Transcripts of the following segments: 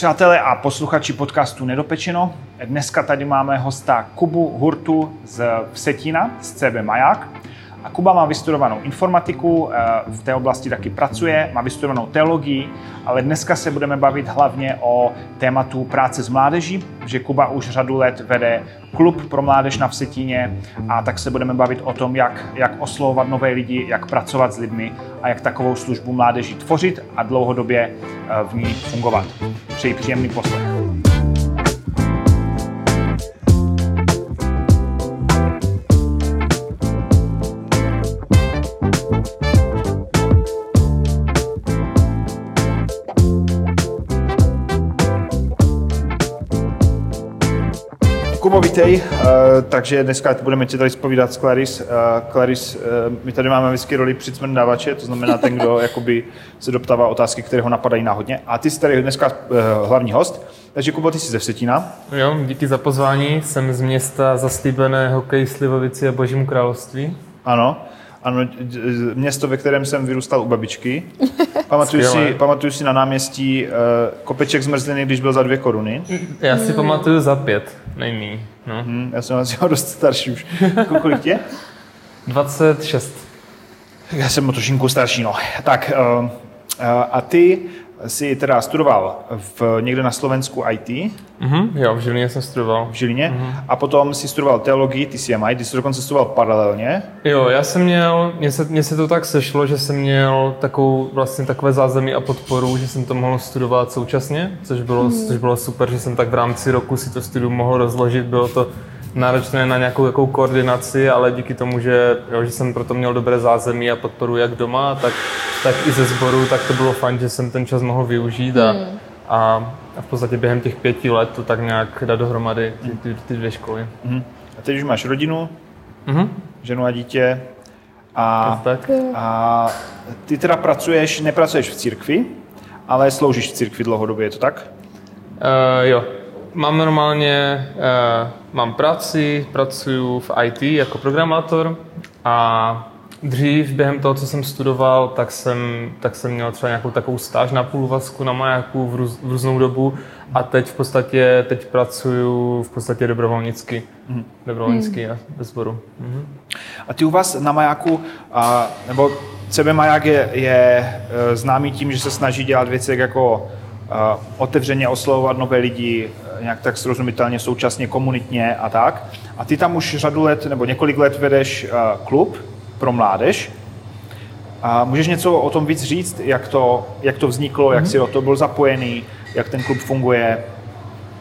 Přátelé a posluchači podcastu Nedopečeno, dneska tady máme hosta Kubu Hurtu z Vsetína, z CB Maják. A Kuba má vystudovanou informatiku, eh, v té oblasti taky pracuje, má vystudovanou teologii, ale dneska se budeme bavit hlavně o tématu práce s mládeží, že Kuba už řadu let vede klub pro mládež na Vsetíně a tak se budeme bavit o tom, jak, jak oslovovat nové lidi, jak pracovat s lidmi a jak takovou službu mládeží tvořit a dlouhodobě eh, v ní fungovat. Přeji příjemný poslech. Kubo, vítej. Uh, takže dneska budeme tě tady spovídat s Claris. Uh, Claris, uh, my tady máme vždycky roli přicmrdávače, to znamená ten, kdo jakoby se doptává otázky, které ho napadají náhodně. A ty jsi tady dneska uh, hlavní host. Takže Kubo, ty jsi ze Vsetína. Jo, díky za pozvání. Jsem z města zaslíbené hokej Slivovici a Božímu království. Ano. Ano, město, ve kterém jsem vyrůstal u babičky. Pamatuju si, pamatuju si na náměstí uh, kopeček zmrzliny, když byl za dvě koruny. Já si mm. pamatuju za pět, nejmí. No. Hmm, já jsem asi dost starší už. Kolik tě? 26. Já jsem o trošinku starší, no. Tak, uh, uh, a ty jsi teda studoval v, někde na Slovensku IT. Mm-hmm, jo, v Žilině jsem studoval. V Žilině. Mm-hmm. A potom si studoval teologii, ty TCMI, ty jsi dokonce studoval paralelně. Jo, já jsem měl, mně se, mně se to tak sešlo, že jsem měl takovou, vlastně takové zázemí a podporu, že jsem to mohl studovat současně, což bylo, mm-hmm. což bylo super, že jsem tak v rámci roku si to studium mohl rozložit, bylo to náročné na nějakou jakou koordinaci, ale díky tomu, že, jo, že jsem proto měl dobré zázemí a podporu jak doma, tak, tak i ze sboru, tak to bylo fajn, že jsem ten čas mohl využít a, hmm. a, a v podstatě během těch pěti let to tak nějak dát dohromady ty, ty, ty dvě školy. Hmm. A teď už máš rodinu, hmm. ženu a dítě a, tak. a ty teda pracuješ, nepracuješ v církvi, ale sloužíš v církvi dlouhodobě, je to tak? Uh, jo, mám normálně, uh, mám práci, pracuji v IT jako programátor a dřív během toho, co jsem studoval, tak jsem, tak jsem měl třeba nějakou takovou stáž na půlvazku na majáku v, růz, v různou dobu a teď v podstatě, teď pracuju v podstatě dobrovolnicky, mm. dobrovolnicky mm. ve sboru. Mm. A ty u vás na majáku, a, nebo CB Maják je, je e, známý tím, že se snaží dělat věci jako otevřeně oslovovat nové lidi, nějak tak srozumitelně, současně komunitně a tak. A ty tam už řadu let nebo několik let vedeš e, klub pro mládež. A můžeš něco o tom víc říct, jak to, jak to vzniklo, mm-hmm. jak mhm. jsi o to byl zapojený, jak ten klub funguje?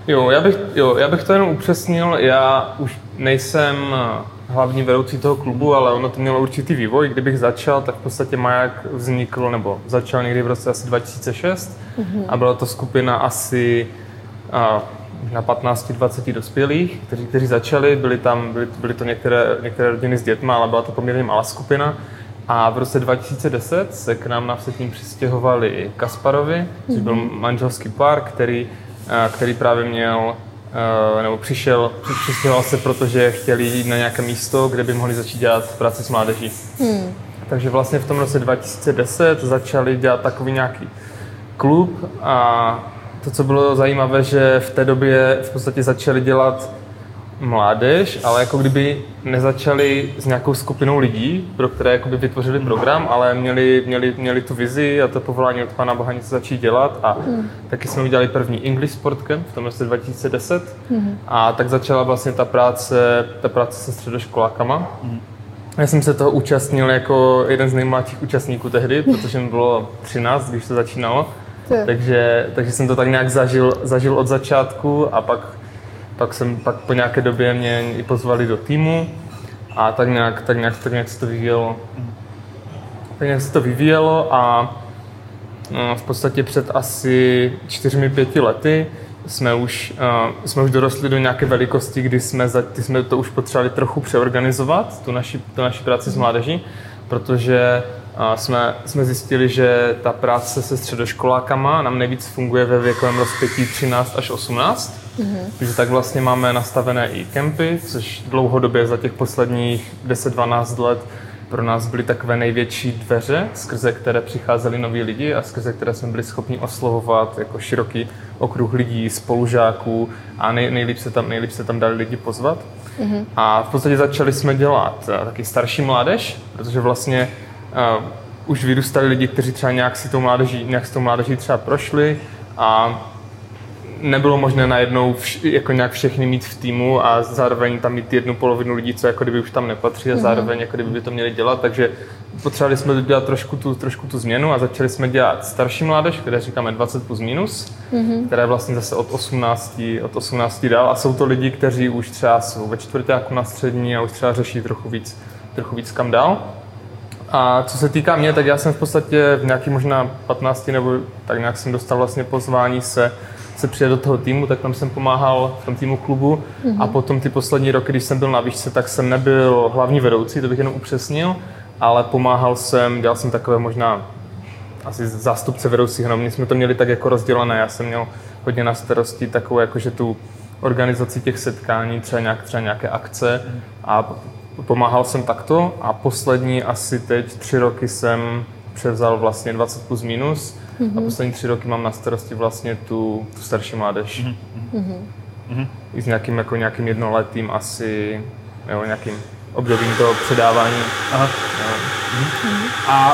Jo, já bych, jo, já bych to jenom upřesnil. Já už nejsem hlavní vedoucí toho klubu, ale ono to mělo určitý vývoj. Kdybych začal, tak v podstatě Maják vznikl, nebo začal někdy v roce asi 2006 mm-hmm. a byla to skupina asi a, na 15-20 dospělých, kteří, kteří začali, byly tam, byly, byly to některé, některé rodiny s dětmi, ale byla to poměrně malá skupina. A v roce 2010 se k nám na Vsetním přistěhovali Kasparovi, což byl mhm. manželský pár, který, který právě měl Eh, nebo přišel, přistěhoval se, protože chtěli jít na nějaké místo, kde by mohli začít dělat práci s mládeží. Hmm. Takže vlastně v tom roce 2010 začali dělat takový nějaký klub a to, co bylo zajímavé, že v té době v podstatě začali dělat mládež, ale jako kdyby nezačali s nějakou skupinou lidí, pro které jako by vytvořili program, ale měli, měli, měli tu vizi a to povolání od Pana Boha něco začít dělat a mm. taky jsme udělali první English Sport Camp v tom roce 2010 mm. a tak začala vlastně ta práce, ta práce se středoškolákama. Mm. Já jsem se toho účastnil jako jeden z nejmladších účastníků tehdy, protože mi bylo 13, když to začínalo. Takže, takže jsem to tak nějak zažil, zažil od začátku a pak pak, jsem, pak po nějaké době mě i pozvali do týmu a tak nějak, tak nějak, tak nějak se to vyvíjelo. Tak nějak se to vyvíjelo a no, v podstatě před asi čtyřmi, pěti lety jsme už, uh, jsme už dorostli do nějaké velikosti, kdy jsme, za, kdy jsme to už potřebovali trochu přeorganizovat, tu naši, tu naši práci s mládeží, protože uh, jsme, jsme zjistili, že ta práce se středoškolákama nám nejvíc funguje ve věkovém rozpětí 13 až 18 Mm-hmm. Takže tak vlastně máme nastavené i kempy, což dlouhodobě za těch posledních 10-12 let pro nás byly takové největší dveře, skrze které přicházeli noví lidi a skrze které jsme byli schopni oslovovat jako široký okruh lidí, spolužáků a nej, nejlíp, se tam, nejlíp se tam dali lidi pozvat. Mm-hmm. A v podstatě začali jsme dělat uh, taky starší mládež, protože vlastně uh, už vyrůstali lidi, kteří třeba nějak si tou mládeží, nějak si tou mládeží třeba prošli a nebylo možné najednou vš, jako nějak všechny mít v týmu a zároveň tam mít jednu polovinu lidí, co jako kdyby už tam nepatří a mhm. zároveň jako kdyby by to měli dělat, takže potřebovali jsme dělat trošku tu, trošku tu změnu a začali jsme dělat starší mládež, které říkáme 20 plus minus, mm-hmm. které vlastně zase od 18, od 18 dál a jsou to lidi, kteří už třeba jsou ve čtvrtáku na střední a už třeba řeší trochu víc, trochu víc kam dál. A co se týká mě, tak já jsem v podstatě v nějaký možná 15 nebo tak nějak jsem dostal vlastně pozvání se se přijet do toho týmu, tak tam jsem pomáhal v tom týmu klubu. Mm-hmm. a potom ty poslední roky, když jsem byl na výšce, tak jsem nebyl hlavní vedoucí, to bych jenom upřesnil, ale pomáhal jsem, dělal jsem takové možná asi zástupce vedoucích, no my jsme to měli tak jako rozdělené, já jsem měl hodně na starosti takovou jakože tu organizaci těch setkání, třeba, nějak, třeba nějaké akce. A pomáhal jsem takto a poslední asi teď tři roky jsem převzal vlastně 20 plus minus mm-hmm. a poslední tři roky mám na starosti vlastně tu, tu starší mládež. Mm-hmm. Mm-hmm. I s nějakým, jako nějakým jednoletým asi, jo, nějakým obdobím toho předávání. Aha. Mm-hmm. A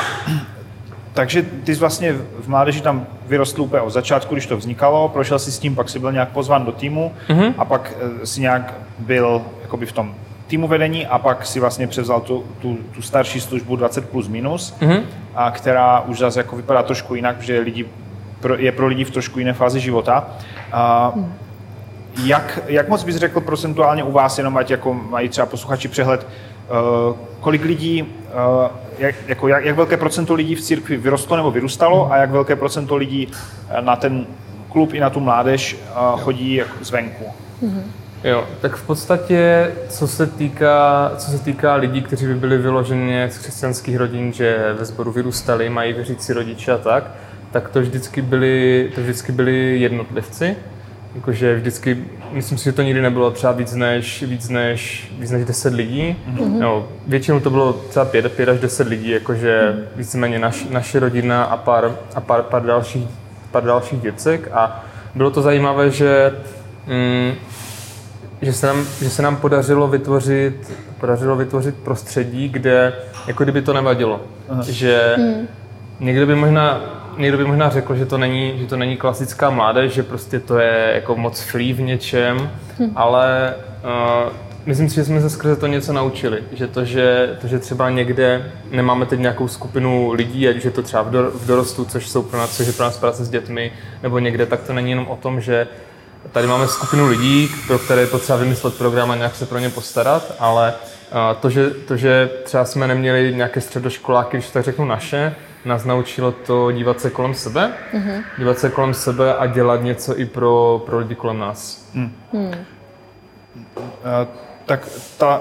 takže ty jsi vlastně v mládeži tam vyrostl úplně od začátku, když to vznikalo, prošel si s tím, pak si byl nějak pozván do týmu mm-hmm. a pak eh, si nějak byl jakoby v tom týmu vedení a pak si vlastně převzal tu, tu, tu starší službu 20 plus minus, mm-hmm. a která už zase jako vypadá trošku jinak, protože lidi, pro, je pro lidi v trošku jiné fázi života. A, jak, jak moc bys řekl procentuálně u vás, jenom ať jako mají třeba posluchači přehled, uh, kolik lidí, uh, jak, jako jak, jak velké procento lidí v církvi vyrostlo nebo vyrůstalo a jak velké procento lidí na ten klub i na tu mládež uh, chodí jako zvenku? Mm-hmm. Jo, tak v podstatě, co se týká, co se týká lidí, kteří by byli vyloženě z křesťanských rodin, že ve sboru vyrůstali, mají věřící rodiče a tak, tak to vždycky byli, to vždycky byli jednotlivci. Jakože vždycky, myslím si, že to nikdy nebylo třeba víc než, víc než, víc než 10 lidí. Mm-hmm. No, většinou to bylo třeba 5, 5 až 10 lidí, jakože mm-hmm. víceméně naš, naše rodina a pár, a pár, pár, dalších, pár dalších děcek. A bylo to zajímavé, že mm, že se nám, že se nám podařilo vytvořit, podařilo vytvořit prostředí, kde jako kdyby to nevadilo. Aha. Že hmm. někdo by možná někdo by možná řekl, že to není, že to není klasická mládež, že prostě to je jako moc free v něčem, hmm. ale uh, myslím si, že jsme se skrze to něco naučili. Že to, že, to, že třeba někde nemáme teď nějakou skupinu lidí, ať už je to třeba v, dor, v dorostu, což jsou pro nás, což je pro nás práce s dětmi, nebo někde, tak to není jenom o tom, že Tady máme skupinu lidí, pro které je potřeba vymyslet program a nějak se pro ně postarat, ale to, že, to, že třeba jsme neměli nějaké středoškoláky, když tak řeknu naše, nás naučilo to dívat se kolem sebe, mm-hmm. dívat se kolem sebe a dělat něco i pro, pro lidi kolem nás. Mm. Mm. Uh, tak ta,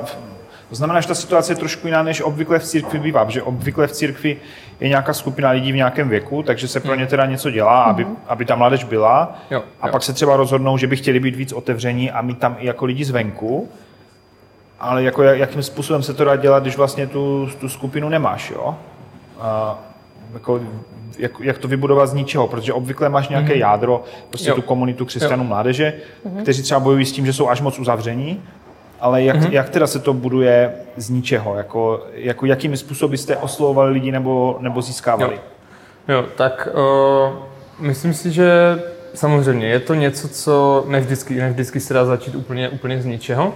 to znamená, že ta situace je trošku jiná, než obvykle v církvi bývá, že obvykle v církvi je nějaká skupina lidí v nějakém věku, takže se pro hmm. ně teda něco dělá, aby, hmm. aby ta mládež byla. Jo, a jo. pak se třeba rozhodnou, že by chtěli být víc otevření a mít tam i jako lidi zvenku. Ale jako jakým způsobem se to dá dělat, když vlastně tu, tu skupinu nemáš, jo? A, jako, jak, jak to vybudovat z ničeho, protože obvykle máš nějaké mm-hmm. jádro, prostě jo. tu komunitu křesťanů mládeže, mm-hmm. kteří třeba bojují s tím, že jsou až moc uzavření ale jak, mm-hmm. jak teda se to buduje z ničeho? Jako, jako jakými způsoby jste oslovovali lidi nebo, nebo získávali? Jo, jo tak uh, myslím si, že samozřejmě je to něco, co ne vždycky, ne vždycky se dá začít úplně, úplně z ničeho.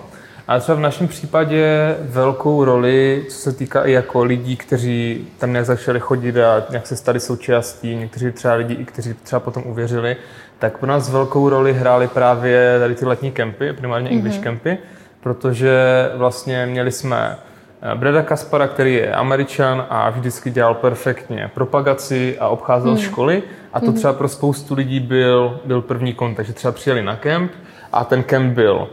Ale třeba v našem případě velkou roli, co se týká i jako lidí, kteří tam nějak začali chodit a nějak se stali součástí, někteří třeba lidi, i kteří třeba potom uvěřili, tak pro nás velkou roli hrály právě tady ty letní kempy, primárně English mm-hmm. Protože vlastně měli jsme eh, Breda Kaspara, který je američan a vždycky dělal perfektně propagaci a obcházel hmm. školy a to hmm. třeba pro spoustu lidí byl, byl první kontakt, že třeba přijeli na kemp a ten kemp byl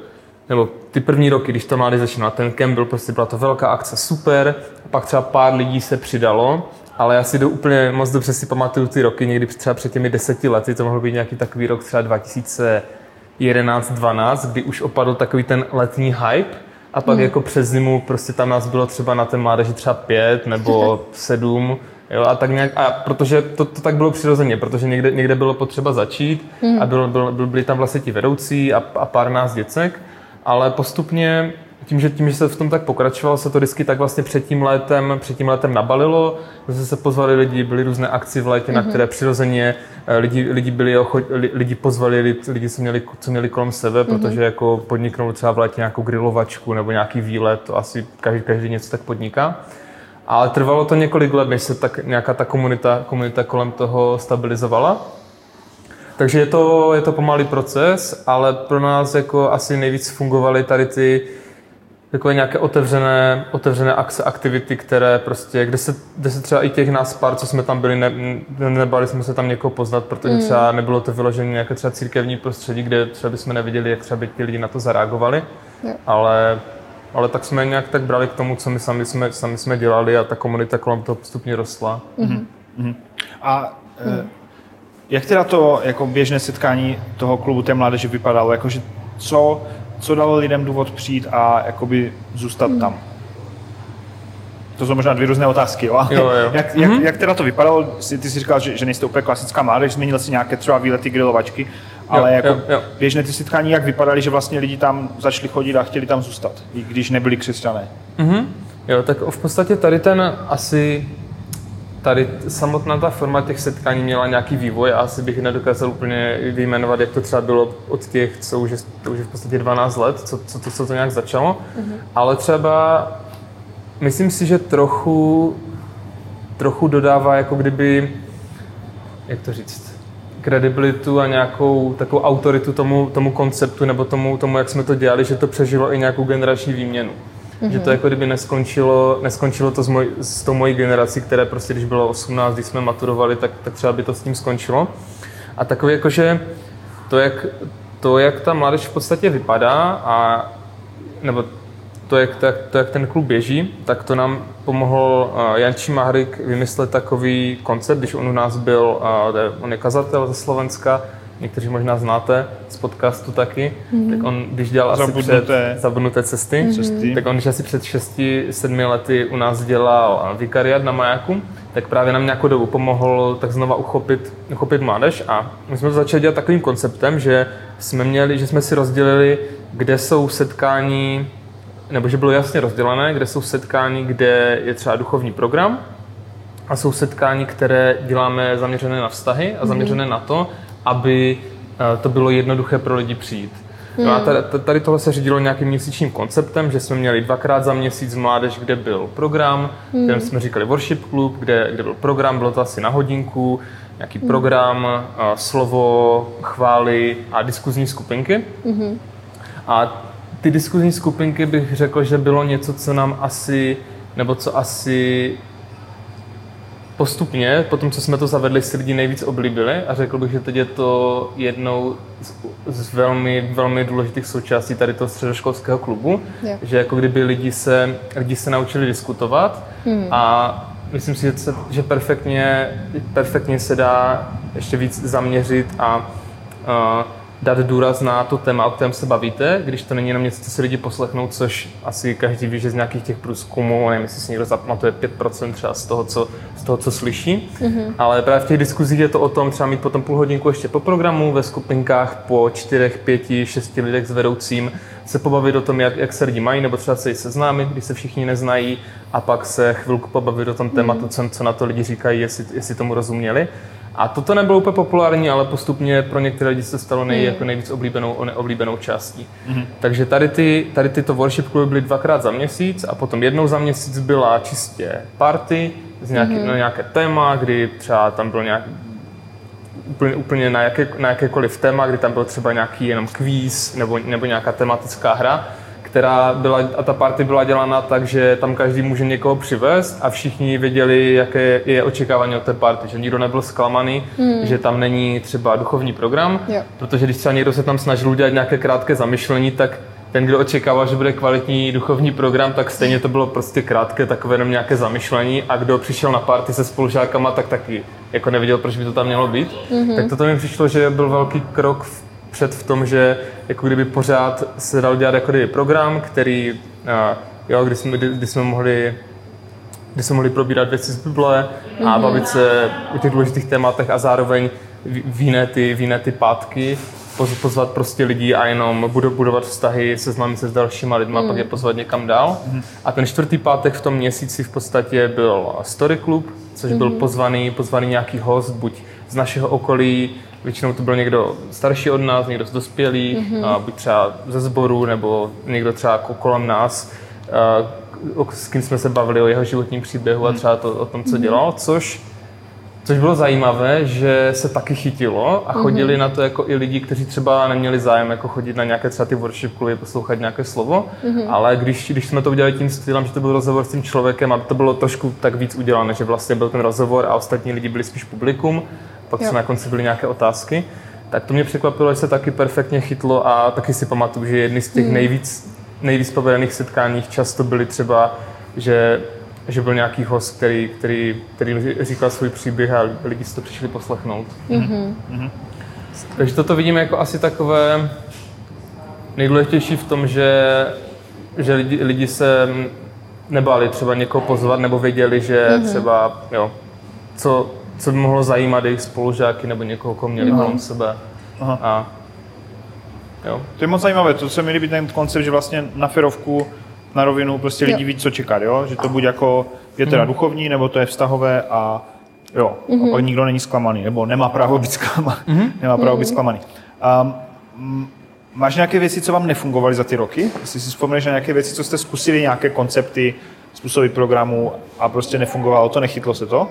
nebo ty první roky, když to mladý začínal, ten kemp byl prostě, byla to velká akce, super, a pak třeba pár lidí se přidalo, ale já si do úplně moc dobře si pamatuju ty roky, někdy třeba před těmi deseti lety, to mohl být nějaký takový rok třeba 2000 11-12, kdy už opadl takový ten letní hype a pak hmm. jako přes zimu prostě tam nás bylo třeba na té mládeži třeba pět nebo sedm Jo, a tak nějak, a protože to, to tak bylo přirozeně, protože někde, někde bylo potřeba začít hmm. a byl, byl, byl, byli tam vlastně ti vedoucí a, a pár nás děcek, ale postupně tím že, tím, že se v tom tak pokračovalo, se to vždycky tak vlastně před tím létem, před tím létem nabalilo. Zase se pozvali lidi, byly různé akci v létě, mm-hmm. na mhm. které přirozeně eh, lidi, lidi, byli ochot, lidi pozvali lidi, lidi co, měli, co měli kolem sebe, mm-hmm. protože jako podniknul třeba v létě nějakou grilovačku nebo nějaký výlet, to asi každý, každý něco tak podniká. Ale trvalo to několik let, než se tak nějaká ta komunita, komunita kolem toho stabilizovala. Takže je to, je to pomalý proces, ale pro nás jako asi nejvíc fungovaly tady ty takové nějaké otevřené, otevřené akce, aktivity, které prostě, kde se, kde se třeba i těch nás pár, co jsme tam byli, ne, nebali jsme se tam někoho poznat, protože mm. třeba nebylo to vyložené nějaké třeba církevní prostředí, kde třeba bychom neviděli, jak třeba by ti lidi na to zareagovali, yeah. ale ale tak jsme nějak tak brali k tomu, co my sami jsme, sami jsme dělali a ta komunita kolem toho postupně rostla. Mm-hmm. Mm-hmm. A mm. jak teda to jako běžné setkání toho klubu té mládeže vypadalo? Jakože co co dalo lidem důvod přijít a jakoby zůstat hmm. tam? To jsou možná dvě různé otázky, jo? jo, jo. Jak, jak, mm-hmm. jak teda to vypadalo? Ty jsi říkal, že, že nejste úplně klasická mládež, změnil si nějaké třeba výlety, grilovačky, ale jo, jako jo, jo. běžné ty setkání jak vypadaly, že vlastně lidi tam začali chodit a chtěli tam zůstat, i když nebyli křesťané? Mm-hmm. Jo, tak v podstatě tady ten asi tady samotná ta forma těch setkání měla nějaký vývoj a asi bych nedokázal úplně vyjmenovat, jak to třeba bylo od těch, co už je, to už je v podstatě 12 let, co, co, to, co to nějak začalo. Mm-hmm. Ale třeba myslím si, že trochu, trochu dodává jako kdyby, jak to říct, kredibilitu a nějakou takovou autoritu tomu, tomu konceptu nebo tomu, tomu, jak jsme to dělali, že to přežilo i nějakou generační výměnu. Mm-hmm. Že to jako kdyby neskončilo, neskončilo to s, moj, s tou mojí generací, které prostě, když bylo 18, když jsme maturovali, tak, tak třeba by to s tím skončilo. A takový jakože to, jak, to, jak ta mládež v podstatě vypadá a nebo to jak, to, to, jak ten klub běží, tak to nám pomohl uh, Jančí Mahrik vymyslet takový koncept, když on u nás byl, uh, on je kazatel ze Slovenska, někteří možná znáte z podcastu taky, mm-hmm. tak on, když dělal asi před zabudnuté cesty, mm-hmm. tak on, když asi před 6-7 lety u nás dělal vikariat na majáku, tak právě nám nějakou dobu pomohl tak znova uchopit, uchopit mládež a my jsme to začali dělat takovým konceptem, že jsme měli, že jsme si rozdělili, kde jsou setkání, nebo že bylo jasně rozdělené, kde jsou setkání, kde je třeba duchovní program, a jsou setkání, které děláme zaměřené na vztahy a mhm. zaměřené mm-hmm. na to, aby eh, to bylo jednoduché pro lidi přijít. No a tady, tady tohle se řídilo nějakým měsíčním konceptem, že jsme měli dvakrát za měsíc mládež, kde byl program, hmm. kde jsme říkali worship klub, kde, kde byl program, bylo to asi na hodinku, nějaký hmm. program, a eh, slovo, chvály a diskuzní skupinky. Hmm. A ty diskuzní skupinky bych řekl, že bylo něco, co nám asi, nebo co asi postupně, po tom, co jsme to zavedli, si lidi nejvíc oblíbili a řekl bych, že teď je to jednou z, z velmi, velmi důležitých součástí tady toho středoškolského klubu, yeah. že jako kdyby lidi se, lidi se naučili diskutovat hmm. a myslím si, že, se, že perfektně, perfektně se dá ještě víc zaměřit a uh, dát důraz na to téma, o kterém se bavíte, když to není jenom něco, co si lidi poslechnou, což asi každý ví, že z nějakých těch průzkumů, nevím, jestli si někdo zapamatuje 5% třeba z toho, co, z toho, co slyší, mm-hmm. ale právě v těch diskuzích je to o tom třeba mít potom půl hodinku ještě po programu, ve skupinkách po čtyřech, pěti, šesti lidech s vedoucím, se pobavit o tom, jak, jak se lidi mají, nebo třeba se i seznámit, když se všichni neznají, a pak se chvilku pobavit o tom tématu, mm. co, co na to lidi říkají, jestli, jestli tomu rozuměli. A toto nebylo úplně populární, ale postupně pro některé lidi se stalo nej, mm. jako nejvíc oblíbenou, neoblíbenou částí. Mm. Takže tady, ty, tady tyto worship kluby byly dvakrát za měsíc a potom jednou za měsíc byla čistě party z nějaký, mm. na nějaké téma, kdy třeba tam bylo nějak, úplně, úplně na, jaké, na jakékoliv téma, kdy tam byl třeba nějaký jenom kvíz nebo, nebo nějaká tematická hra která byla, a ta party byla dělána tak, že tam každý může někoho přivést a všichni věděli, jaké je očekávání od té party, že nikdo nebyl zklamaný, hmm. že tam není třeba duchovní program, jo. protože když třeba někdo se tam snažil udělat nějaké krátké zamyšlení, tak ten, kdo očekával, že bude kvalitní duchovní program, tak stejně to bylo prostě krátké, takové jenom nějaké zamyšlení a kdo přišel na party se spolužákama, tak taky jako neviděl, proč by to tam mělo být. Mm-hmm. Tak toto mi přišlo, že byl velký krok v před v tom, že jako kdyby pořád se dal dělat jako kdyby program, který, jo, kdy jsme, kdy, kdy jsme mohli kde jsme mohli probírat věci z Bible a bavit se o těch důležitých tématech a zároveň v jiné ty, v jiné ty pátky pozvat prostě lidi a jenom budovat vztahy, seznámit se s dalšíma lidma, mm. pak je pozvat někam dál. Mm. A ten čtvrtý pátek v tom měsíci v podstatě byl Story Club, což mm. byl pozvaný, pozvaný nějaký host, buď z našeho okolí, většinou to byl někdo starší od nás, někdo z dospělých, mm-hmm. a buď třeba ze sboru, nebo někdo třeba kolem nás, a, s kým jsme se bavili o jeho životním příběhu a mhm. třeba to, o tom, co mhm. dělal, což Což bylo zajímavé, že se taky chytilo a chodili mm-hmm. na to jako i lidi, kteří třeba neměli zájem jako chodit na nějaké třeba ty worship kluby, poslouchat nějaké slovo, mm-hmm. ale když, když jsme to udělali tím stylem, že to byl rozhovor s tím člověkem, aby to bylo trošku tak víc udělané, že vlastně byl ten rozhovor a ostatní lidi byli spíš publikum, pak jsme na konci byly nějaké otázky, tak to mě překvapilo, že se taky perfektně chytlo a taky si pamatuju, že jedny z těch mm. nejvíc, nejvíc povedených setkání často byly třeba, že že byl nějaký host, který, který, který říkal svůj příběh a lidi si to přišli poslechnout. Mm-hmm. Mm-hmm. Takže toto vidíme jako asi takové nejdůležitější v tom, že, že lidi, lidi se nebáli třeba někoho pozvat nebo věděli, že mm-hmm. třeba, jo, co, co by mohlo zajímat jejich spolužáky nebo někoho, koho měli kolem sebe. Aha. A, jo. To je moc zajímavé, to se mi líbí ten koncept, že vlastně na Firovku na rovinu prostě lidi ví, co čekat, jo? že to buď jako je teda mm. duchovní, nebo to je vztahové a jo, mm-hmm. a mhm. pak nikdo není zklamaný, nebo nemá právo být zklamaný. Mm-hmm. Nemá právo mm-hmm. být zklamaný. Um, máš nějaké věci, co vám nefungovaly za ty roky? Jestli si vzpomeneš na nějaké věci, co jste zkusili, nějaké koncepty, způsoby programu a prostě nefungovalo to, nechytlo se to?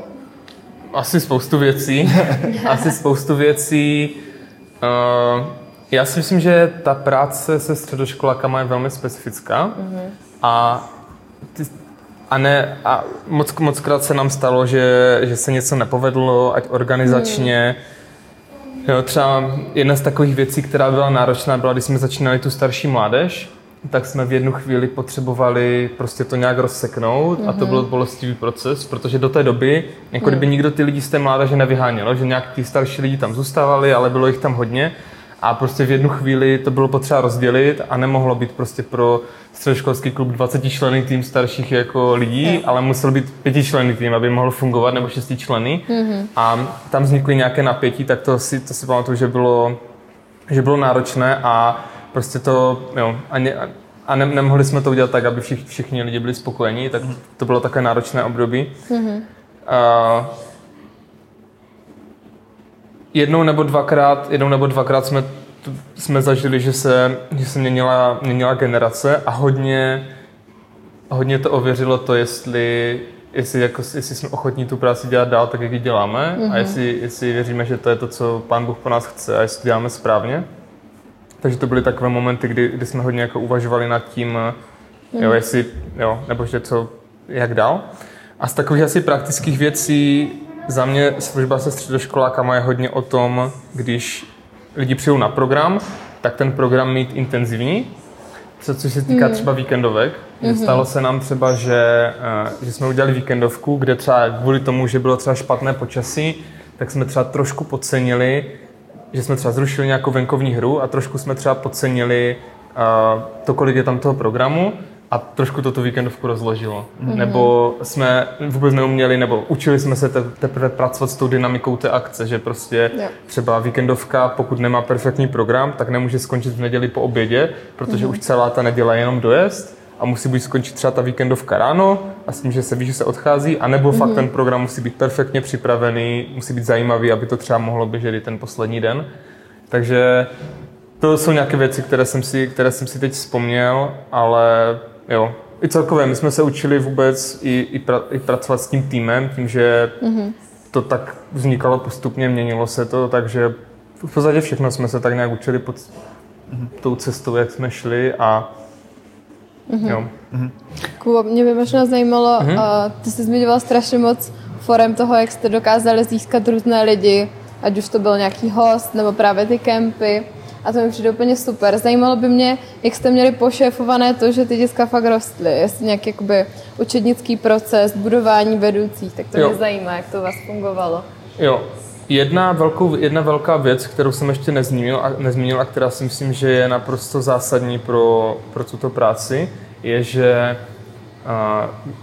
Asi spoustu věcí. Asi spoustu věcí. Uh, já si myslím, že ta práce se středoškolákama je velmi specifická. Mm-hmm. A, ty, a, ne, a moc, moc krát se nám stalo, že, že se něco nepovedlo, ať organizačně. Hmm. Jo, třeba jedna z takových věcí, která byla náročná, byla, když jsme začínali tu starší mládež, tak jsme v jednu chvíli potřebovali prostě to nějak rozseknout mm-hmm. a to mhm. byl bolestivý proces, protože do té doby, jako kdyby mhm. nikdo ty lidi z té mládeže nevyháněl, že nějak ty starší lidi tam zůstávali, ale bylo jich tam hodně a prostě v jednu chvíli to bylo potřeba rozdělit a nemohlo být prostě pro středoškolský klub 20 členy tým starších jako lidí, mm. ale musel být pětičlenný tým, aby mohl fungovat, nebo šesti členy. Mm-hmm. A tam vznikly nějaké napětí, tak to si, to si pamatuju, že bylo, že bylo náročné a prostě to, jo, a, ne, a ne, nemohli jsme to udělat tak, aby všich, všichni lidi byli spokojení, tak to bylo také náročné období. Mm-hmm. A, jednou nebo dvakrát, jednou nebo dvakrát jsme, jsme zažili, že se, že se měnila, měnila generace a hodně, hodně to ověřilo to, jestli, jestli, jako, jestli jsme ochotní tu práci dělat dál, tak jak ji děláme mm-hmm. a mhm. jestli, jestli věříme, že to je to, co Pán Bůh po nás chce a jestli to děláme správně. Takže to byly takové momenty, kdy, kdy jsme hodně jako uvažovali nad tím, mm-hmm. jo, jestli, jo, nebo že co, jak dál. A z takových asi praktických věcí za mě služba se středoškolákama je hodně o tom, když lidi přijdou na program, tak ten program mít intenzivní, co, což se týká mm. třeba víkendovek. Mm-hmm. Stalo se nám třeba, že, eh, že jsme udělali víkendovku, kde třeba kvůli tomu, že bylo třeba špatné počasí, tak jsme třeba trošku podcenili, že jsme třeba zrušili nějakou venkovní hru a trošku jsme třeba podcenili uh, to, kolik je tam toho programu a trošku to tu víkendovku rozložilo. Mm-hmm. Nebo jsme vůbec neuměli, nebo učili jsme se teprve pracovat s tou dynamikou té akce, že prostě yeah. třeba víkendovka, pokud nemá perfektní program, tak nemůže skončit v neděli po obědě, protože mm-hmm. už celá ta neděle je jenom dojezd a musí být skončit třeba ta víkendovka ráno a s tím, že se ví, že se odchází, anebo mm-hmm. fakt mhm. ten program musí být perfektně připravený, musí být zajímavý, aby to třeba mohlo běžet i ten poslední den. Takže to jsou nějaké věci, které jsem si, které jsem si teď vzpomněl, ale jo, i celkově, my jsme se učili vůbec i, i, pra, i pracovat s tím týmem, tím, že mm-hmm. to tak vznikalo postupně, měnilo se to, takže v podstatě všechno jsme se tak nějak učili pod mm-hmm. tou cestou, jak jsme šli a mm-hmm. jo. Mm-hmm. Kubo, mě by možná zajímalo, mm-hmm. uh, ty jsi zmiňoval strašně moc forem toho, jak jste dokázali získat různé lidi, ať už to byl nějaký host, nebo právě ty kempy a to mi přijde úplně super. Zajímalo by mě, jak jste měli pošéfované to, že ty děcka fakt rostly, jestli nějaký jakoby učednický proces, budování vedoucích, tak to jo. mě zajímá, jak to u vás fungovalo. Jo, Jedna, velkou, jedna velká věc, kterou jsem ještě nezmínil a, nezmínil a která si myslím, že je naprosto zásadní pro, pro tuto práci, je, že uh,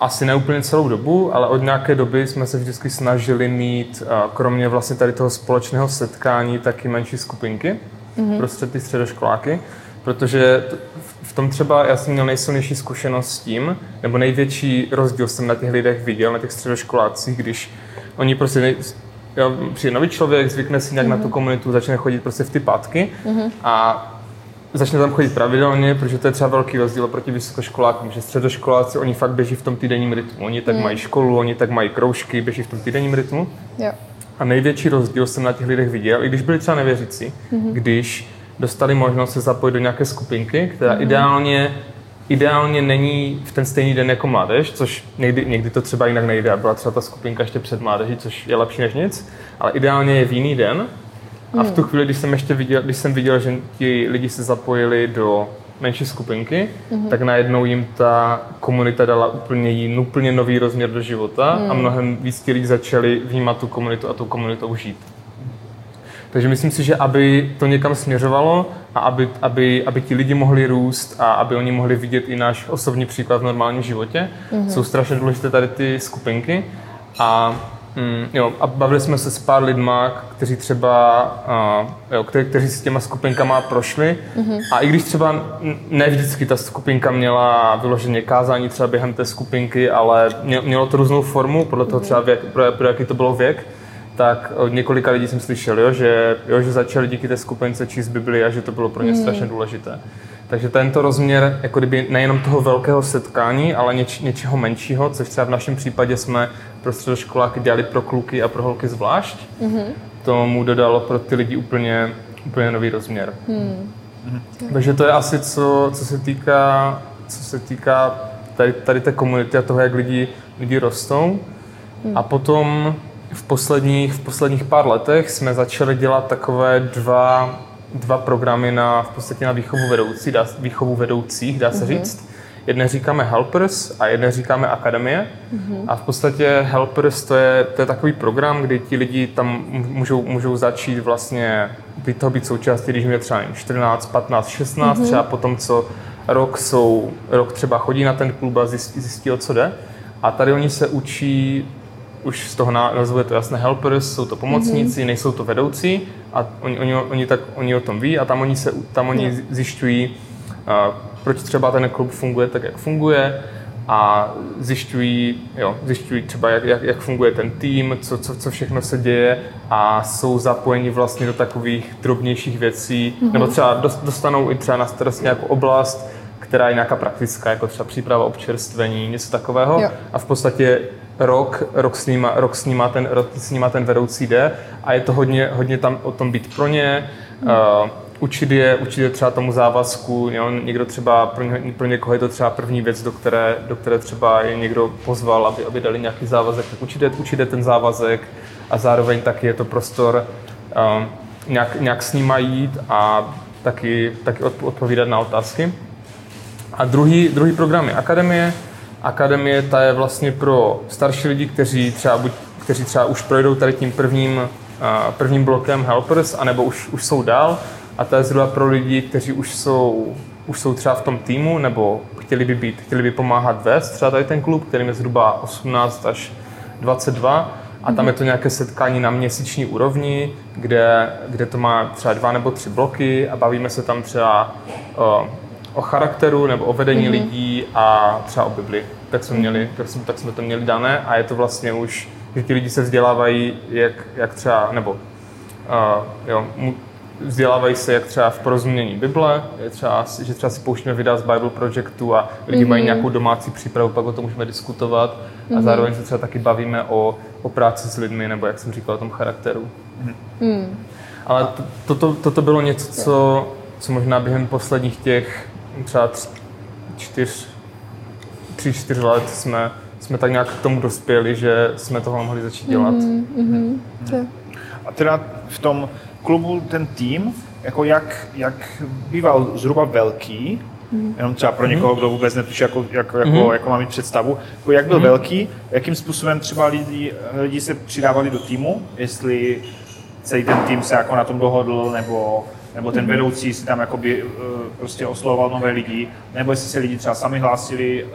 asi ne úplně celou dobu, ale od nějaké doby jsme se vždycky snažili mít, kromě vlastně tady toho společného setkání, taky menší skupinky mm-hmm. prostě ty středoškoláky, protože v tom třeba já jsem měl nejsilnější zkušenost s tím, nebo největší rozdíl jsem na těch lidech viděl, na těch středoškolácích, když oni prostě nej, jo, přijde nový člověk, zvykne si nějak mm-hmm. na tu komunitu, začne chodit prostě v ty pátky mm-hmm. a začne tam chodit pravidelně, protože to je třeba velký rozdíl proti vysokoškolákům, že středoškoláci, oni fakt běží v tom týdenním rytmu. Oni tak mm. mají školu, oni tak mají kroužky, běží v tom týdenním rytmu. Jo. A největší rozdíl jsem na těch lidech viděl, i když byli třeba nevěřící, mm-hmm. když dostali možnost se zapojit do nějaké skupinky, která mm-hmm. ideálně ideálně není v ten stejný den jako mládež, což někdy, někdy to třeba jinak nejde byla třeba ta skupinka ještě před mládeží, což je lepší než nic, ale ideálně je v jiný den a v tu chvíli, když jsem ještě viděl, když jsem viděl, že ti lidi se zapojili do menší skupinky, mm-hmm. tak najednou jim ta komunita dala úplně jiný, úplně nový rozměr do života mm. a mnohem víc ti lidi začali vnímat tu komunitu a tu komunitou žít. Takže myslím si, že aby to někam směřovalo a aby, aby, aby ti lidi mohli růst a aby oni mohli vidět i náš osobní příklad v normálním životě, mm-hmm. jsou strašně důležité tady ty skupinky. A Mm, jo, a bavili jsme se s pár lidma, kteří třeba, uh, jo, kte, kteří s těma skupinkama prošli. Mm-hmm. A i když třeba ne vždycky ta skupinka měla vyloženě kázání třeba během té skupinky, ale mělo to různou formu, podle toho třeba věk, pro, pro jaký to bylo věk, tak od několika lidí jsem slyšel, jo, že, jo, že začali díky té skupince číst Bibli a že to bylo pro ně mm. strašně důležité. Takže tento rozměr jako kdyby nejenom toho velkého setkání, ale něč, něčeho menšího, což třeba v našem případě jsme pro středoškoláky dělali pro kluky a pro holky zvlášť, mm-hmm. tomu dodalo pro ty lidi úplně, úplně nový rozměr. Mm. Takže to je asi co, co se týká, co se týká tady, tady té komunity a toho, jak lidi, lidi rostou. Mm. A potom v posledních, v posledních pár letech jsme začali dělat takové dva dva programy na, v podstatě na výchovu, vedoucí, dá, výchovu vedoucích, dá se mm-hmm. říct. Jedné říkáme Helpers a jedné říkáme Akademie. Mm-hmm. A v podstatě Helpers to je, to je takový program, kdy ti lidi tam můžou, můžou začít vlastně být toho být součástí, když mě třeba 14, 15, 16, mm-hmm. třeba potom, co rok jsou, rok třeba chodí na ten klub a zjistí, zjistí o co jde. A tady oni se učí už z toho názvu je to jasné helpers, jsou to pomocníci, mm-hmm. nejsou to vedoucí a oni, oni, oni, tak, oni o tom ví a tam oni, se, tam oni yeah. zjišťují, uh, proč třeba ten klub funguje tak, jak funguje a zjišťují, jo, zjišťují třeba, jak, jak, jak funguje ten tým, co, co, co všechno se děje a jsou zapojeni vlastně do takových drobnějších věcí, mm-hmm. nebo třeba dostanou i třeba na starost nějakou oblast, která je nějaká praktická, jako třeba příprava občerstvení, něco takového. Jo. A v podstatě rok, rok s, nima, rok s nima ten, rok s nima ten vedoucí jde a je to hodně, hodně tam o tom být pro ně, hmm. uh, učit je, učit je třeba tomu závazku, jo, někdo třeba, pro, ně, pro někoho je to třeba první věc, do které, do které třeba je někdo pozval, aby, aby dali nějaký závazek, tak učit je, učit je ten závazek a zároveň taky je to prostor uh, nějak, nějak s nima jít a taky, taky odpovídat na otázky. A druhý, druhý program je Akademie, akademie ta je vlastně pro starší lidi, kteří třeba, buď, kteří třeba už projdou tady tím prvním, prvním blokem helpers, anebo už, už jsou dál. A ta je zhruba pro lidi, kteří už jsou, už jsou třeba v tom týmu, nebo chtěli by být, chtěli by pomáhat vést třeba tady ten klub, který je zhruba 18 až 22 a tam je to nějaké setkání na měsíční úrovni, kde, kde to má třeba dva nebo tři bloky a bavíme se tam třeba o charakteru nebo o vedení mm-hmm. lidí a třeba o Bibli. Tak jsme, měli, tak, jsme, tak jsme to měli dané a je to vlastně už, že ti lidi se vzdělávají, jak, jak třeba, nebo uh, jo, vzdělávají se jak třeba v porozumění Bible, je třeba, že třeba si pouštíme videa z Bible Projectu a lidi mm-hmm. mají nějakou domácí přípravu, pak o tom můžeme diskutovat mm-hmm. a mhm. zároveň se třeba taky bavíme o, o práci s lidmi, nebo jak jsem říkal, o tom charakteru. Mm-hmm. Ale to, toto, toto bylo něco, co, co možná během posledních těch třeba čtyř, tři, čtyř let jsme, jsme tak nějak k tomu dospěli, že jsme toho mohli začít dělat. Mm-hmm, mm-hmm. A teda v tom klubu ten tým, jako jak, jak býval zhruba velký, Mm. Jenom třeba pro někoho, kdo vůbec netuší, jako, jako, jako, mm. jako má mít představu. Jako jak byl mm. velký, jakým způsobem třeba lidi, lidi se přidávali do týmu, jestli celý ten tým se jako na tom dohodl, nebo nebo ten vedoucí si tam jakoby uh, prostě oslovoval nové lidi, nebo jestli se lidi třeba sami hlásili uh,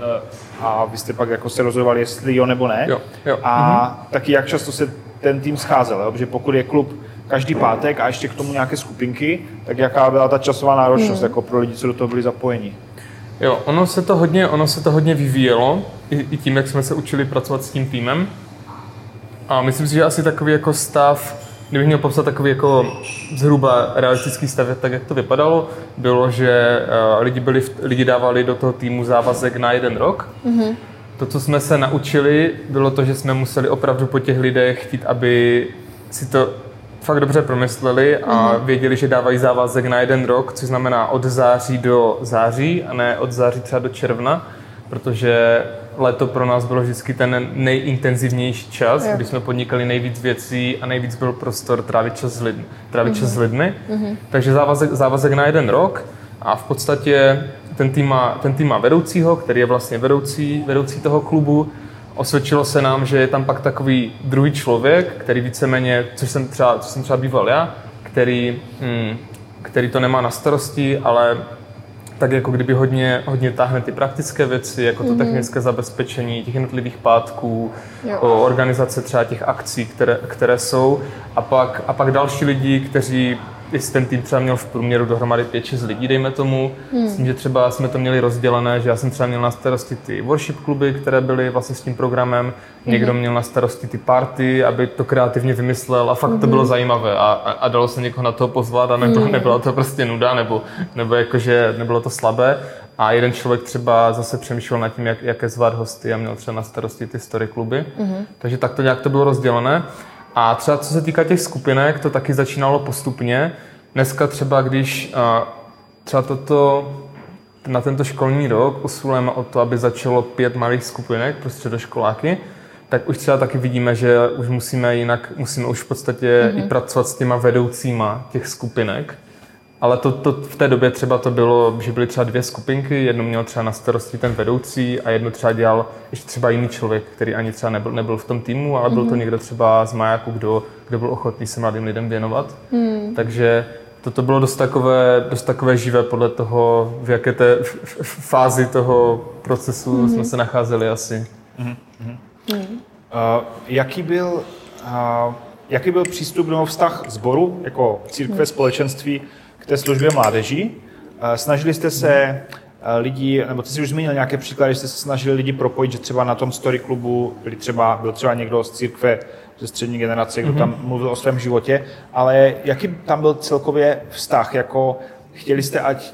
a vy jste pak jako se rozhodovali, jestli jo nebo ne. Jo, jo. A mhm. taky jak často se ten tým scházel, jo? protože pokud je klub každý pátek a ještě k tomu nějaké skupinky, tak jaká byla ta časová náročnost hmm. jako pro lidi, co do toho byli zapojeni? Jo, ono se to hodně, ono se to hodně vyvíjelo, i, i tím, jak jsme se učili pracovat s tím týmem. A myslím si, že asi takový jako stav, kdybych měl popsat takový jako zhruba realistický stav, tak jak to vypadalo, bylo, že uh, lidi, byli, lidi dávali do toho týmu závazek na jeden rok. Mm-hmm. To, co jsme se naučili, bylo to, že jsme museli opravdu po těch lidech chtít, aby si to fakt dobře promysleli a mm-hmm. věděli, že dávají závazek na jeden rok, což znamená od září do září a ne od září třeba do června, protože léto pro nás bylo vždycky ten nejintenzivnější čas, jo. kdy jsme podnikali nejvíc věcí a nejvíc byl prostor trávit čas s, lid, trávit mm-hmm. čas s mhm. lidmi. Mm-hmm. Takže závazek, závazek na jeden rok a v podstatě ten tým, má, ten tým má vedoucího, který je vlastně vedoucí, vedoucí toho klubu osvědčilo se nám, že je tam pak takový druhý člověk, který víceméně, což jsem třeba, co jsem třeba býval já, který, hmm, který to nemá na starosti, ale tak jako kdyby hodně, hodně táhne ty praktické věci, jako to mm-hmm. technické zabezpečení těch jednotlivých pátků, jo. organizace třeba těch akcí, které, které jsou. A pak, a pak další lidi, kteří jestli ten tým třeba měl v průměru dohromady 5-6 lidí, dejme tomu, hmm. s tím, že třeba jsme to měli rozdělené, že já jsem třeba měl na starosti ty worship kluby, které byly vlastně s tím programem, někdo hmm. měl na starosti ty party, aby to kreativně vymyslel a fakt hmm. to bylo zajímavé a, a, a dalo se někoho na to pozvat a nebylo, hmm. nebyla to prostě nuda nebo, nebo jakože nebylo to slabé. A jeden člověk třeba zase přemýšlel nad tím, jak, jaké zvát hosty a měl třeba na starosti ty story kluby. Mm-hmm. Takže tak to nějak to bylo rozdělené. A třeba co se týká těch skupinek, to taky začínalo postupně. Dneska třeba, když třeba toto na tento školní rok usilujeme o to, aby začalo pět malých skupinek pro středoškoláky, tak už třeba taky vidíme, že už musíme jinak, musíme už v podstatě mm-hmm. i pracovat s těma vedoucíma těch skupinek, ale to, to, v té době třeba to bylo, že byly třeba dvě skupinky, jedno měl třeba na starosti ten vedoucí a jedno třeba dělal ještě třeba jiný člověk, který ani třeba nebyl, nebyl v tom týmu, ale byl to mhm. někdo třeba z majáku, kdo, kdo byl ochotný se mladým lidem věnovat. Mm. Takže toto bylo dost takové, dost takové živé podle toho, v jaké té fázi toho procesu mm. jsme se nacházeli asi. Mm. Mm. Mm. Uh, jaký byl uh, jaký byl přístup nebo vztah sboru jako církve, mm. společenství k té službě mládeží. Snažili jste se eh, lidi, nebo ty jsi už zmínil nějaké příklady, že jste se snažili lidi propojit, že třeba na tom story klubu byli třeba, byl třeba někdo z církve ze střední generace, kdo mm-hmm. tam mluvil o svém životě, ale jaký tam byl celkově vztah, jako chtěli jste, ať,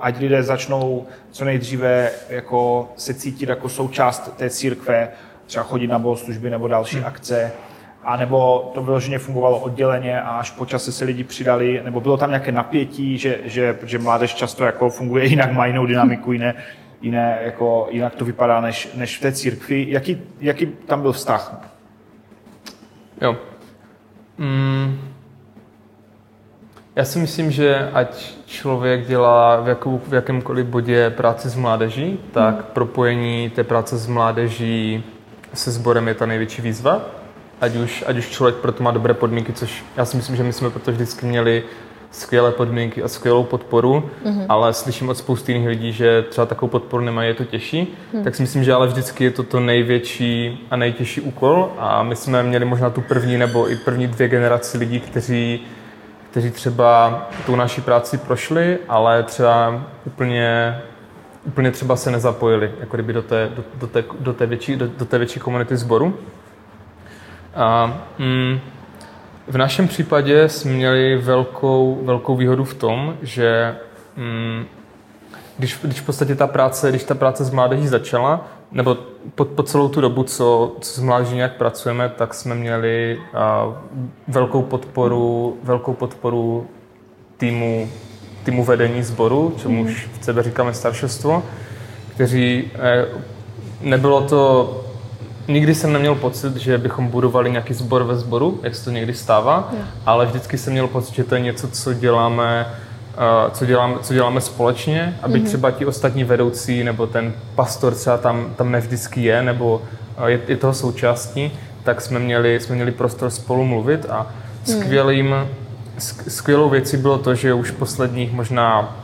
ať lidé začnou co nejdříve jako se cítit jako součást té církve, třeba chodit na bohoslužby nebo další mm. akce, a nebo to vyloženě fungovalo odděleně a až po čase se lidi přidali, nebo bylo tam nějaké napětí, že, že, že mládež často jako funguje jinak, má jinou dynamiku, jiné, jiné jako, jinak to vypadá než, než v té církvi. Jaký, jaký tam byl vztah? Jo. Mm. Já si myslím, že ať člověk dělá v, jakou, v jakémkoliv bodě práci s mládeží, tak mm. propojení té práce s mládeží se sborem je ta největší výzva ať už, ať už člověk pro to má dobré podmínky, což já si myslím, že my jsme proto vždycky měli skvělé podmínky a skvělou podporu, mm-hmm. ale slyším od spousty jiných lidí, že třeba takovou podporu nemají, je to těžší, mm. tak si myslím, že ale vždycky je to to největší a nejtěžší úkol a my jsme měli možná tu první nebo i první dvě generaci lidí, kteří, kteří třeba tu naší práci prošli, ale třeba úplně úplně třeba se nezapojili, jako kdyby do té, do, do té, do té, větší, do, do té větší komunity sboru. A mm, v našem případě jsme měli velkou, velkou výhodu v tom, že mm, když, když v podstatě ta práce, když ta práce s mládeží začala, nebo po, po celou tu dobu, co, co s mládeží nějak pracujeme, tak jsme měli a, velkou podporu, velkou podporu týmu, týmu vedení sboru, čemuž v sebe říkáme staršostvo, kteří, eh, nebylo to nikdy jsem neměl pocit, že bychom budovali nějaký sbor ve sboru, jak se to někdy stává, yeah. ale vždycky jsem měl pocit, že to je něco, co děláme, uh, co děláme, co děláme společně, aby mm-hmm. třeba ti ostatní vedoucí nebo ten pastor třeba tam, tam nevždycky je, nebo uh, je, je toho součástí, tak jsme měli, jsme měli prostor spolu mluvit a skvělým, skvělou věcí bylo to, že už posledních možná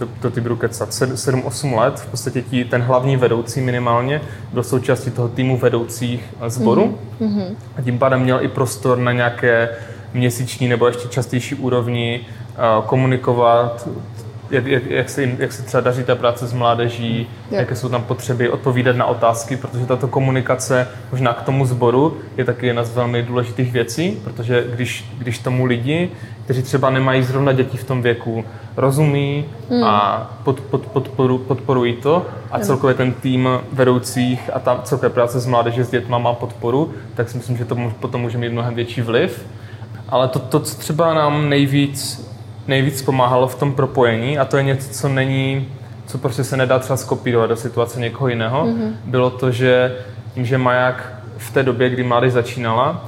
to, to ty budu kecat, 7-8 let, v podstatě tí, ten hlavní vedoucí minimálně byl součástí toho týmu vedoucích sboru mm-hmm. a tím pádem měl i prostor na nějaké měsíční nebo ještě častější úrovni uh, komunikovat jak, jak, jak, se, jak se třeba daří ta práce s mládeží, jak. jaké jsou tam potřeby, odpovídat na otázky, protože tato komunikace možná k tomu sboru je taky jedna z velmi důležitých věcí, protože když, když tomu lidi, kteří třeba nemají zrovna děti v tom věku, rozumí hmm. a pod, pod, podporu, podporují to a celkově ten tým vedoucích a ta celkově práce s mládeží s dětma má podporu, tak si myslím, že to potom může mít mnohem větší vliv. Ale to, to co třeba nám nejvíc nejvíc pomáhalo v tom propojení a to je něco, co není, co prostě se nedá třeba skopírovat do situace někoho jiného, mm-hmm. bylo to, že tím, že Maják v té době, kdy mládež začínala,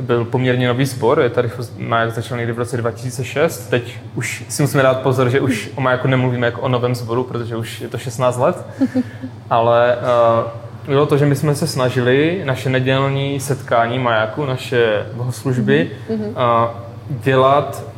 byl poměrně nový spor, je tady Maják začal někdy v roce 2006, teď už si musíme dát pozor, že už o Majaku nemluvíme jako o novém sboru, protože už je to 16 let, ale uh, bylo to, že my jsme se snažili naše nedělní setkání Majáku, naše bohoslužby, uh, dělat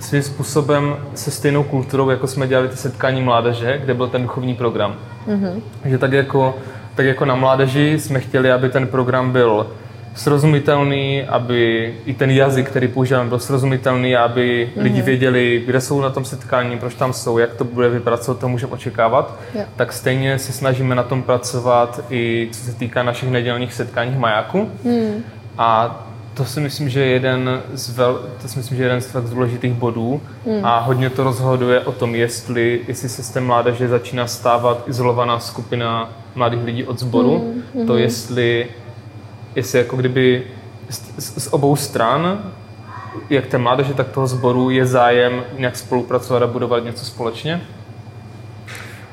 svým způsobem se stejnou kulturou, jako jsme dělali ty setkání mládeže, kde byl ten duchovní program. Mm-hmm. Že tak jako, tak jako na mládeži jsme chtěli, aby ten program byl srozumitelný, aby i ten jazyk, který používáme, byl srozumitelný, aby mm-hmm. lidi věděli, kde jsou na tom setkání, proč tam jsou, jak to bude vypadat, co to můžeme očekávat. Yeah. Tak stejně se snažíme na tom pracovat i co se týká našich nedělních setkání majáku. Mm. A to si myslím, že je jeden z, vel, to si myslím, že je jeden z tak důležitých bodů mm. a hodně to rozhoduje o tom, jestli, jestli se z té mládeže začíná stávat izolovaná skupina mladých lidí od sboru, mm. to hmm. jestli, jestli jako kdyby z, z, z obou stran, jak té mládeže, tak toho sboru je zájem nějak spolupracovat a budovat něco společně.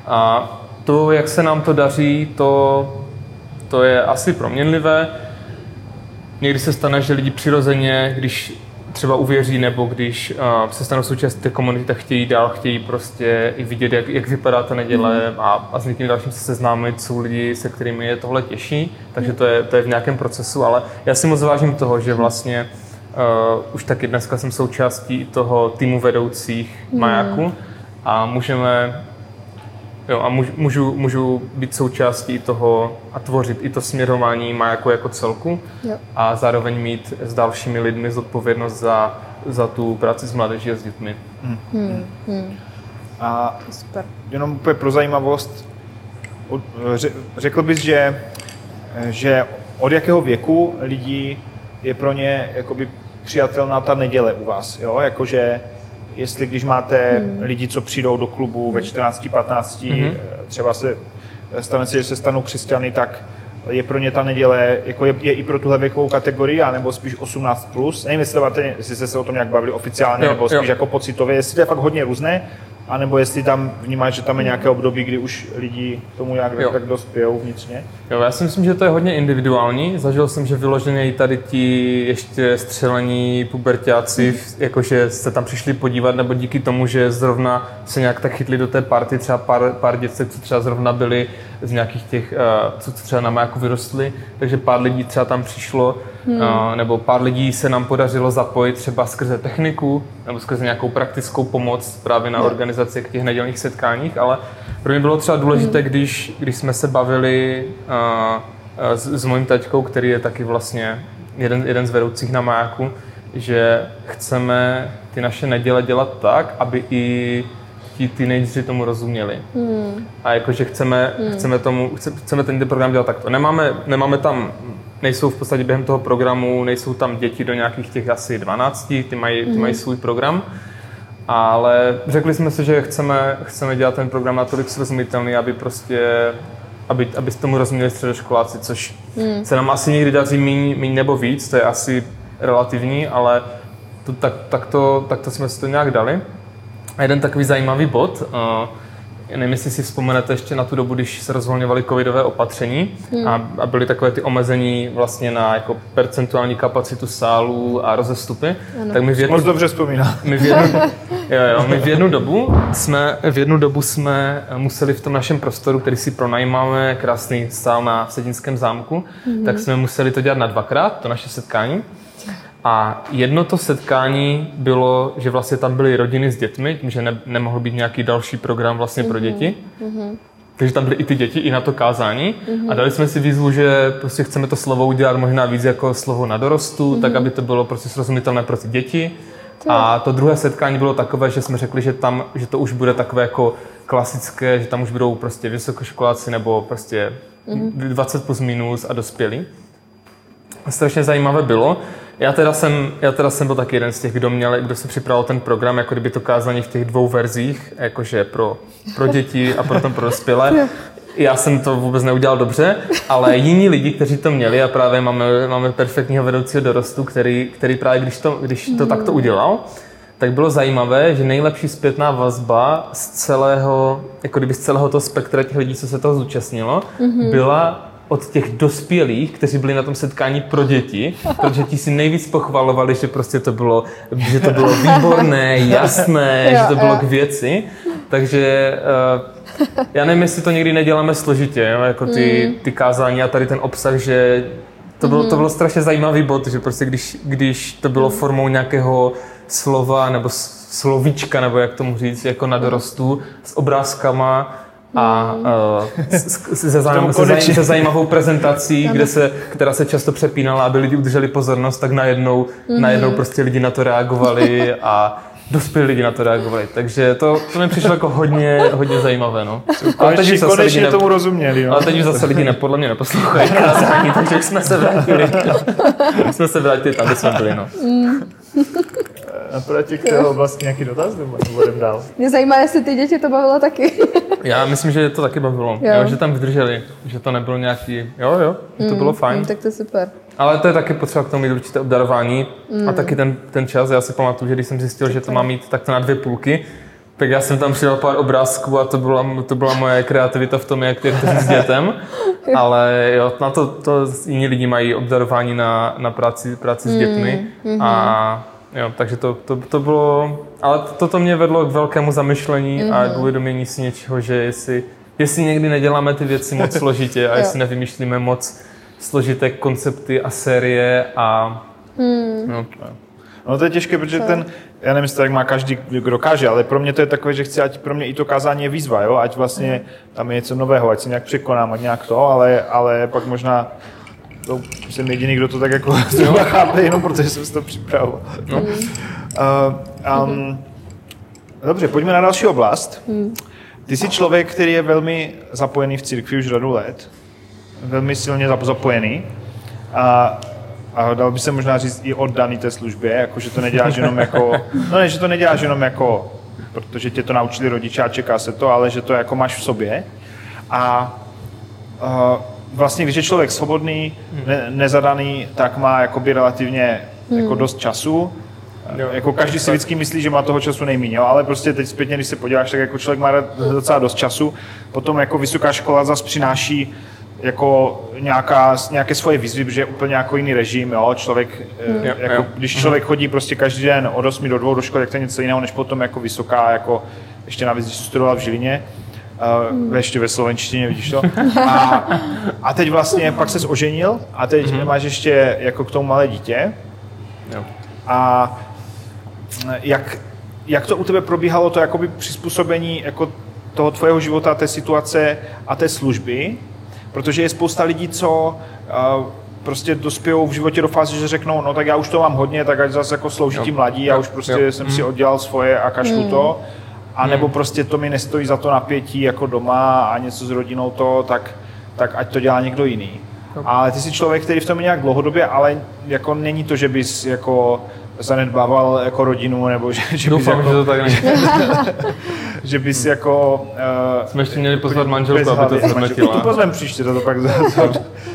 A to, jak se nám to daří, to, to je asi proměnlivé někdy se stane, že lidi přirozeně, když třeba uvěří nebo když uh, se stanou součástí té komunity, tak chtějí dál, chtějí prostě i vidět, jak, jak vypadá ta neděle mm. a, a s někým dalším se seznámit, jsou lidi, se kterými je tohle těžší, takže mm. to je, to je v nějakém procesu, ale já si moc vážím toho, že vlastně uh, už taky dneska jsem součástí toho týmu vedoucích mm. majáku a můžeme Jo, a můžu, můžu být součástí toho a tvořit i to směrování majaku jako celku jo. a zároveň mít s dalšími lidmi zodpovědnost za, za tu práci s mládeží a s dětmi. Hmm. Hmm. Hmm. A Super. jenom úplně pro zajímavost, řekl bys, že, že od jakého věku lidí je pro ně jakoby přijatelná ta neděle u vás, jo? Jakože jestli když máte hmm. lidi, co přijdou do klubu ve 14, 15, hmm. třeba se stane se, že se stanou křesťany, tak je pro ně ta neděle, jako je, je i pro tuhle věkovou kategorii, anebo spíš 18+. Plus. Nevím, jestli, jestli jste se o tom nějak bavili oficiálně, jo, nebo spíš jo. jako pocitově, jestli to je fakt hodně různé, a nebo jestli tam vnímáš, že tam je nějaké období, kdy už lidi tomu nějak jo. tak dospějou vnitřně? Jo, já si myslím, že to je hodně individuální. Zažil jsem, že vyloženě i tady ti ještě střelení pubertáci, hmm. jakože jste tam přišli podívat, nebo díky tomu, že zrovna se nějak tak chytli do té party, třeba pár, pár dětcek, co třeba zrovna byli z nějakých těch, uh, co třeba na jako vyrostli, takže pár lidí třeba tam přišlo, hmm. uh, nebo pár lidí se nám podařilo zapojit třeba skrze techniku, nebo skrze nějakou praktickou pomoc právě na organizaci k těch nedělních setkáních, ale pro mě bylo třeba důležité, hmm. když, když jsme se bavili uh, s, s mojím taťkou, který je taky vlastně jeden, jeden z vedoucích na majáku, že chceme ty naše neděle dělat tak, aby i ti teenageři tomu rozuměli. Hmm. A jakože chceme, hmm. chceme, tomu, chceme ten program dělat takto. Nemáme, nemáme tam, nejsou v podstatě během toho programu, nejsou tam děti do nějakých těch asi 12, ty mají, ty hmm. mají svůj program. Ale řekli jsme si, že chceme, chceme dělat ten program natolik srozumitelný, aby prostě aby, aby tomu rozuměli středoškoláci, což hmm. se nám asi někdy daří méně míň nebo víc, to je asi relativní, ale to, tak, tak, to, tak to jsme si to nějak dali. A jeden takový zajímavý bod, uh, nevím, jestli si vzpomenete ještě na tu dobu, když se rozvolňovaly covidové opatření hmm. a, a byly takové ty omezení vlastně na jako percentuální kapacitu sálů a rozestupy. Ano. Tak my v jednu, Moc dobře vzpomíná. My v, jednu, jo, jo, my v jednu dobu jsme, v jednu dobu jsme museli v tom našem prostoru, který si pronajímáme, krásný sál na Sedinském zámku, hmm. tak jsme museli to dělat na dvakrát, to naše setkání. A jedno to setkání bylo, že vlastně tam byly rodiny s dětmi, tím, že ne, nemohl být nějaký další program vlastně pro děti. Mm-hmm. Takže tam byly i ty děti, i na to kázání. Mm-hmm. A dali jsme si výzvu, že prostě chceme to slovo udělat možná víc jako slovo na dorostu, mm-hmm. tak aby to bylo prostě srozumitelné pro ty děti. A to druhé setkání bylo takové, že jsme řekli, že tam, že to už bude takové jako klasické, že tam už budou prostě vysokoškoláci nebo prostě mm-hmm. 20 plus minus a dospělí. Strašně zajímavé bylo. Já teda, jsem, já teda jsem byl taky jeden z těch, kdo měl, kdo se připravil ten program, jako kdyby to kázání v těch dvou verzích, jakože pro, pro děti a potom pro dospělé. Já jsem to vůbec neudělal dobře, ale jiní lidi, kteří to měli a právě máme, máme perfektního vedoucího dorostu, který, který právě když to, když to takto udělal, tak bylo zajímavé, že nejlepší zpětná vazba z celého, jako kdyby z celého toho spektra těch lidí, co se toho zúčastnilo, mm-hmm. byla od těch dospělých, kteří byli na tom setkání pro děti, protože ti si nejvíc pochvalovali, že prostě to bylo, že to bylo výborné, jasné, jo, že to bylo jo. k věci. Takže uh, já nevím, jestli to někdy neděláme složitě, jo, jako ty, mm. ty kázání a tady ten obsah, že to bylo, to mm. bylo strašně zajímavý bod, že prostě když, když to bylo formou nějakého slova nebo slovíčka, nebo jak tomu říct, jako na dorostu, s obrázkama, a uh, se, zajím, se, zajím, se zajímavou prezentací, kde se, která se často přepínala, aby lidi udrželi pozornost, tak najednou, mm. najednou prostě lidi na to reagovali a dospělí lidi na to reagovali. Takže to, to mi přišlo jako hodně, hodně zajímavé. No. Ale teď už zase konečně lidi ne... tomu rozuměli. Jo. Ale teď už zase lidi ne, podle mě neposlouchají takže jsme se vrátili. jsme se vrátili tam, kde jsme byli. No. Mm. Napadá tě k té oblasti nějaký dotaz, nebo budeme dál? Mě zajímá, jestli ty děti to bavilo taky. Já myslím, že to taky bavilo. Jo. Jo, že tam vydrželi, že to nebylo nějaký... Jo, jo, to mm, bylo fajn. Mm, tak to je super. Ale to je taky potřeba k tomu mít určité obdarování mm. a taky ten, ten čas. Já si pamatuju, že když jsem zjistil, že to má mít takto na dvě půlky, tak já jsem tam přidal pár obrázků a to byla, to byla moje kreativita v tom, jak to s dětem. Ale jo, na to, to jiní lidi mají obdarování na, na práci, práci s dětmi. Mm, a jo, takže to, to, to bylo, ale toto mě vedlo k velkému zamyšlení mm-hmm. a k uvědomění si něčeho, že jestli, jestli někdy neděláme ty věci moc složitě a jestli nevymýšlíme moc složité koncepty a série a mm. no, No to je těžké, protože ten, já nevím, jestli to jak má každý, kdo dokáže, ale pro mě to je takové, že chci, ať pro mě i to kázání je výzva, jo? ať vlastně tam je něco nového, ať se nějak překonám, ať nějak to, ale, ale pak možná to jsem jediný, kdo to tak jako chápe, jenom protože jsem si to připravil. No. Uh, um, dobře, pojďme na další oblast. Hmm. Ty jsi člověk, který je velmi zapojený v církvi už řadu let, velmi silně zapojený. A a dal by se možná říct i oddaný té službě, jako že to neděláš jenom jako, no ne, že to neděláš jenom jako, protože tě to naučili rodiče a čeká se to, ale že to jako máš v sobě. A uh, vlastně, když je člověk svobodný, ne, nezadaný, tak má jakoby relativně jako hmm. dost času. Jo. Jako každý si vždycky myslí, že má toho času nejméně, ale prostě teď zpětně, když se podíváš, tak jako člověk má docela dost času. Potom jako vysoká škola zase přináší jako nějaká, nějaké svoje výzvy, protože je úplně jako jiný režim, jo, člověk, mm. jako, jo. když člověk chodí prostě každý den od 8 do 2 do školy, tak to je něco jiného, než potom jako vysoká, jako ještě navíc, když studoval v Žilině, uh, ještě ve slovenštině, vidíš to. A, a teď vlastně pak se oženil a teď mm-hmm. máš ještě jako k tomu malé dítě. Jo. A jak, jak to u tebe probíhalo, to jakoby přizpůsobení jako toho tvojeho života, té situace a té služby, Protože je spousta lidí, co uh, prostě dospějou v životě do fáze, že řeknou, no tak já už to mám hodně, tak ať zase jako slouží ti mladí, já už prostě jo. jsem si mm. oddělal svoje a kašlu mm. to. A nebo prostě to mi nestojí za to napětí jako doma a něco s rodinou to, tak, tak ať to dělá někdo jiný. Ale ty jsi člověk, který v tom je nějak dlouhodobě, ale jako není to, že bys jako zanedbával jako rodinu, nebo že, že bys Doufám, jako, že to tak není. že bys jako... Uh, Jsme ještě měli pozvat manželku, aby to zhodnotila. Tu pozvem příště, to, to pak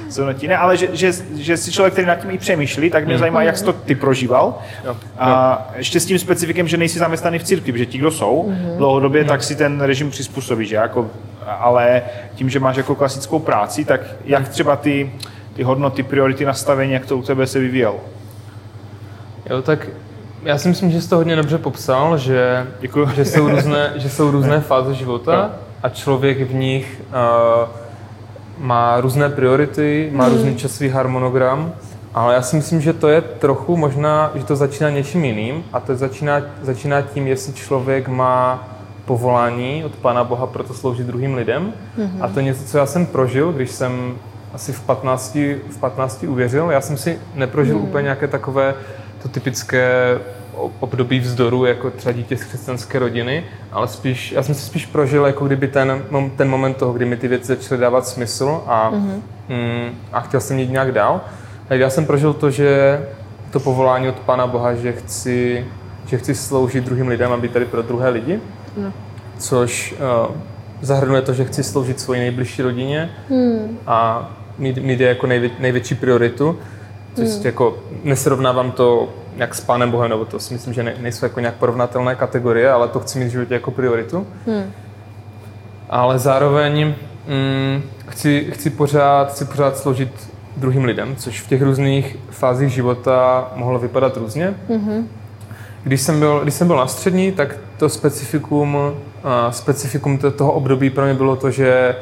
zhodnotí. Ne, ale že, že, že jsi člověk, který nad tím i přemýšlí, tak mě mm. zajímá, jak jsi to ty prožíval. Jo. A ještě s tím specifikem, že nejsi zaměstnaný v církvi, protože ti, kdo jsou mm. dlouhodobě, mm. tak si ten režim přizpůsobí, že jako, ale tím, že máš jako klasickou práci, tak jak třeba ty, ty hodnoty, priority, nastavení, jak to u tebe se vyvíjelo? Jo, tak já si myslím, že jsi to hodně dobře popsal, že, že, jsou, různé, že jsou různé fáze života a člověk v nich uh, má různé priority, má mm. různý časový harmonogram Ale já si myslím, že to je trochu možná, že to začíná něčím jiným a to začíná, začíná tím, jestli člověk má povolání od Pána Boha pro to sloužit druhým lidem. Mm-hmm. A to je něco, co já jsem prožil, když jsem asi v 15, v 15 uvěřil. Já jsem si neprožil mm. úplně nějaké takové to typické období vzdoru, jako třeba dítě z křesťanské rodiny, ale spíš, já jsem si spíš prožil, jako kdyby ten, ten moment toho, kdy mi ty věci začaly dávat smysl a, mm-hmm. mm, a chtěl jsem jít nějak dál. A já jsem prožil to, že to povolání od Pána Boha, že chci, že chci sloužit druhým lidem a být tady pro druhé lidi, no. což uh, zahrnuje to, že chci sloužit svoji nejbližší rodině hmm. a mít, mít je jako nejvě, největší prioritu. Což hmm. jako nesrovnávám to jak s Pánem Bohem, nebo to si myslím, že ne, nejsou jako nějak porovnatelné kategorie, ale to chci mít v životě jako prioritu. Hmm. Ale zároveň mm, chci, chci, pořád, chci pořád sloužit druhým lidem, což v těch různých fázích života mohlo vypadat různě. Mm-hmm. Když jsem, byl, když jsem byl na střední, tak to specifikum, uh, specifikum toho období pro mě bylo to, že,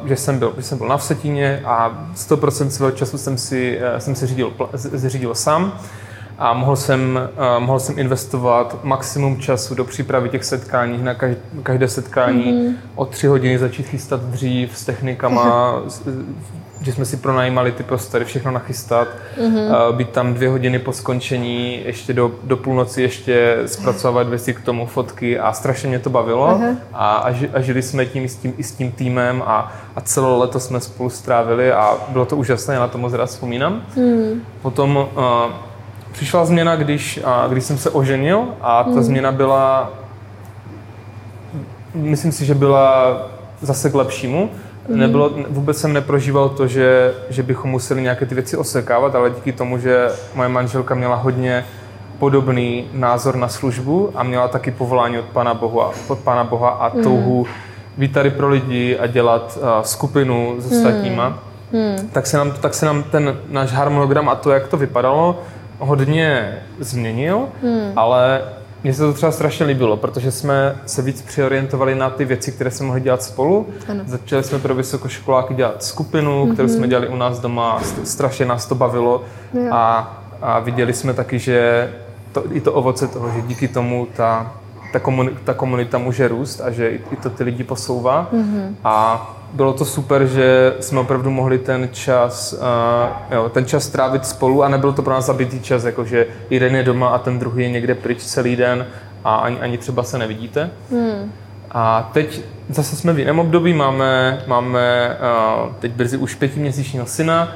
uh, že, jsem, byl, že jsem byl na Vsetíně a 100% svého času jsem si, uh, jsem si řídil, řídil sám a mohl jsem, uh, mohl jsem investovat maximum času do přípravy těch setkání, na každé setkání mm-hmm. o tři hodiny začít chystat dřív s technikama, že jsme si pronajímali ty prostory, všechno nachystat, mm-hmm. být tam dvě hodiny po skončení, ještě do, do půlnoci ještě zpracovat věci k tomu, fotky a strašně mě to bavilo uh-huh. a, a, ži, a žili jsme tím i s tím, i s tím týmem a, a celé leto jsme spolu strávili a bylo to úžasné, já na to moc rád vzpomínám. Mm. Potom uh, přišla změna, když, uh, když jsem se oženil a ta mm. změna byla, myslím si, že byla zase k lepšímu, Mm. Nebylo, vůbec jsem neprožíval to, že, že bychom museli nějaké ty věci osekávat, ale díky tomu, že moje manželka měla hodně podobný názor na službu a měla taky povolání od Pána Boha, od Pána Boha a mm. touhu být tady pro lidi a dělat uh, skupinu s ostatníma, mm. tak, se nám, tak se nám ten náš harmonogram a to, jak to vypadalo, hodně změnil, mm. ale mně se to třeba strašně líbilo, protože jsme se víc přiorientovali na ty věci, které jsme mohli dělat spolu. Ano. Začali jsme pro vysokoškoláky dělat skupinu, mm-hmm. kterou jsme dělali u nás doma, strašně nás to bavilo a, a viděli jsme taky, že to, i to ovoce toho, že díky tomu ta, ta, komunita, ta komunita může růst a že i, i to ty lidi posouvá. Mm-hmm. A bylo to super, že jsme opravdu mohli ten čas, uh, jo, ten čas strávit spolu a nebyl to pro nás zabitý čas, jakože jeden je doma a ten druhý je někde pryč celý den a ani, ani třeba se nevidíte. Hmm. A teď zase jsme v jiném období, máme, máme uh, teď brzy už pětiměsíčního syna,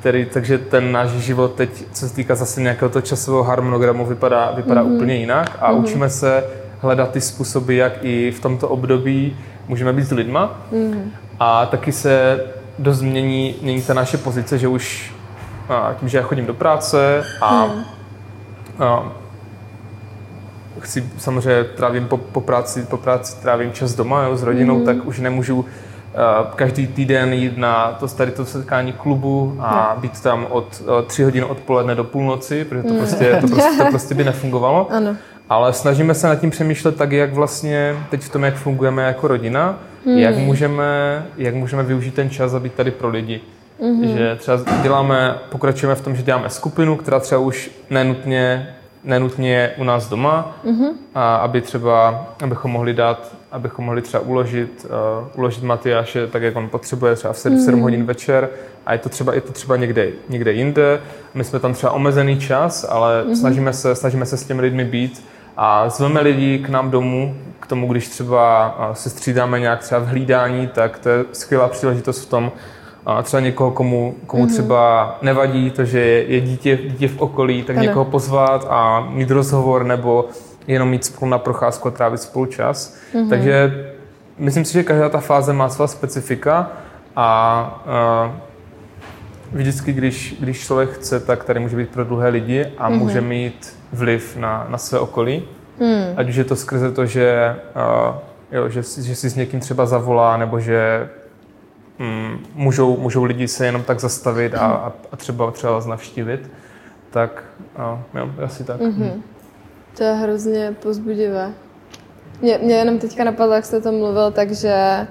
který, takže ten náš život teď, co se týká zase nějakého toho časového harmonogramu, vypadá, vypadá mm-hmm. úplně jinak a mm-hmm. učíme se hledat ty způsoby, jak i v tomto období můžeme být s lidma. Mm. A taky se dost mění, mění ta naše pozice, že už a tím, že já chodím do práce a, mm. a chci samozřejmě trávím po, po, práci, po práci trávím čas doma jo, s rodinou, mm. tak už nemůžu každý týden jít na to tady to setkání klubu a no. být tam od uh, tři hodin odpoledne do půlnoci, protože to, mm. prostě, to, prostě, to prostě by nefungovalo. Ano. Ale snažíme se nad tím přemýšlet tak, jak vlastně teď v tom, jak fungujeme jako rodina, hmm. jak, můžeme, jak můžeme využít ten čas a být tady pro lidi. Mm-hmm. Že třeba děláme, pokračujeme v tom, že děláme skupinu, která třeba už nenutně, nenutně u nás doma, mm-hmm. a aby třeba, abychom mohli dát, abychom mohli třeba uložit, uh, uložit Matyáše tak, jak on potřebuje, třeba v 7, mm-hmm. 7 hodin večer a je to třeba, je to třeba někde, někde jinde. My jsme tam třeba omezený čas, ale mm-hmm. snažíme, se, snažíme se s těmi lidmi být a zveme lidi k nám domů, k tomu, když třeba se střídáme nějak třeba v hlídání, tak to je skvělá příležitost v tom, a třeba někoho, komu, komu mm-hmm. třeba nevadí to, že je dítě, dítě v okolí, tak ano. někoho pozvat a mít rozhovor nebo jenom mít spolu na procházku a trávit spolu čas. Mm-hmm. Takže myslím si, že každá ta fáze má svá specifika a, a vždycky, když, když člověk chce, tak tady může být pro druhé lidi a mm-hmm. může mít vliv na, na své okolí. Mm. Ať už je to skrze to, že, uh, jo, že, že si s někým třeba zavolá, nebo že um, můžou, můžou lidi se jenom tak zastavit a, a, a třeba, třeba vás navštívit. Tak uh, jo, asi tak. Mm-hmm. To je hrozně pozbudivé. Mě, mě jenom teďka napadlo, jak jste to mluvil, takže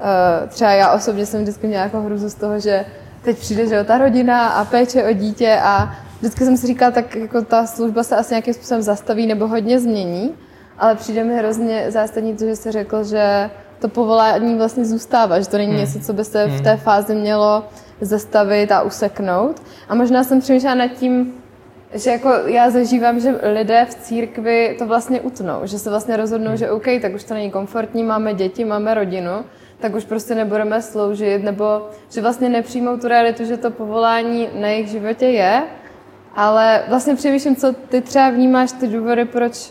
uh, třeba já osobně jsem vždycky měla jako hruzu z toho, že teď přijde, že jo, ta rodina a péče o dítě a vždycky jsem si říkala, tak jako ta služba se asi nějakým způsobem zastaví nebo hodně změní, ale přijde mi hrozně zásadní to, že jsi řekl, že to povolání vlastně zůstává, že to není hmm. něco, co by se v té hmm. fázi mělo zastavit a useknout. A možná jsem přemýšlela nad tím, že jako já zažívám, že lidé v církvi to vlastně utnou, že se vlastně rozhodnou, hmm. že OK, tak už to není komfortní, máme děti, máme rodinu, tak už prostě nebudeme sloužit, nebo že vlastně nepřijmou tu realitu, že to povolání na jejich životě je, ale vlastně přemýšlím, co ty třeba vnímáš, ty důvody, proč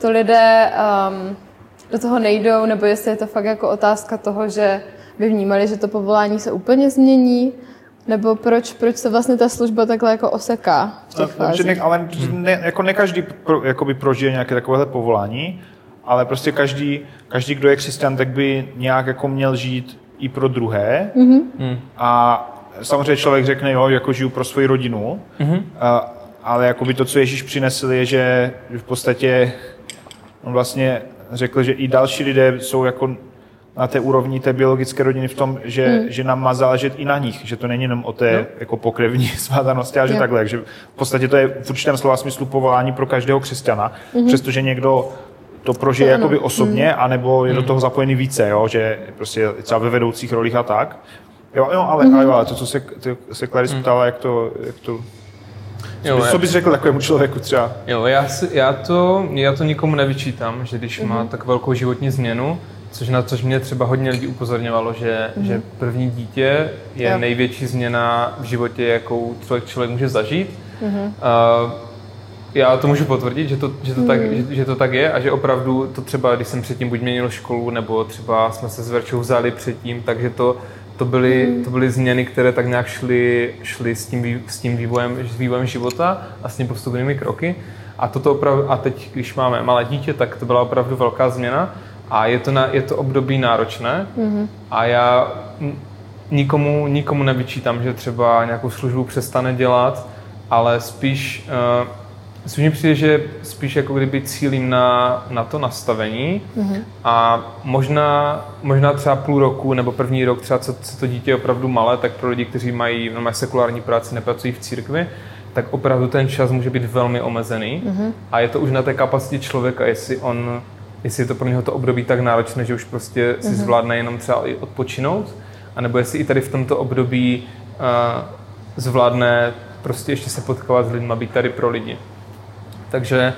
to lidé um, do toho nejdou, nebo jestli je to fakt jako otázka toho, že by vnímali, že to povolání se úplně změní, nebo proč, proč se vlastně ta služba takhle jako oseká v těch no, ne, ale ne, jako ne každý pro, jakoby prožije nějaké takovéhle povolání, ale prostě každý, každý, kdo je křesťan, tak by nějak jako měl žít i pro druhé. Mm-hmm. A samozřejmě člověk řekne, jo, jako žiju pro svoji rodinu, mm-hmm. a, ale jakoby to, co Ježíš přinesl, je, že v podstatě on vlastně řekl, že i další lidé jsou jako na té úrovni té biologické rodiny v tom, že, hmm. že nám má záležet i na nich, že to není jenom o té no. jako pokrevní svázanosti, ale že jo. takhle, že v podstatě to je v určitém slova smyslu povolání pro každého křesťana, hmm. přestože někdo to prožije to jakoby osobně, hmm. anebo je do hmm. toho zapojený více, jo, že prostě třeba ve vedoucích rolích a tak. Jo, jo ale, hmm. ale, ale to, co se, to, se Clarice hmm. ptala, jak to, jak to Jo, co bys řekl takovému člověku třeba? Jo, já, si, já, to, já to nikomu nevyčítám, že když mm-hmm. má mhm. tak velkou životní změnu, což na což mě třeba hodně lidí upozorňovalo, že, mm-hmm. že první dítě je jo. největší změna v životě, jakou člověk, člověk může zažít. Mm-hmm. Uh, já to můžu potvrdit, že to, že, to mm. tak, že, že to tak je a že opravdu to třeba, když jsem předtím buď měnil školu, nebo třeba jsme se s Verčou vzali předtím, takže to to byly, mm. to byly změny, které tak nějak šly, šly s, tím, s tím vývojem, s vývojem života a s tím postupnými kroky. A, toto opravdu, a teď, když máme malé dítě, tak to byla opravdu velká změna a je to, na, je to období náročné mm. a já nikomu, nikomu nevyčítám, že třeba nějakou službu přestane dělat, ale spíš uh, Myslím, že přijde, že spíš jako kdyby cílím na, na to nastavení mm-hmm. a možná, možná třeba půl roku nebo první rok, třeba co, co to dítě je opravdu malé, tak pro lidi, kteří mají, no, mají sekulární práci, nepracují v církvi, tak opravdu ten čas může být velmi omezený mm-hmm. a je to už na té kapacitě člověka, jestli on, jestli je to pro něho to období tak náročné, že už prostě si mm-hmm. zvládne jenom třeba i odpočinout, anebo jestli i tady v tomto období uh, zvládne prostě ještě se potkávat s lidmi, být tady pro lidi. Takže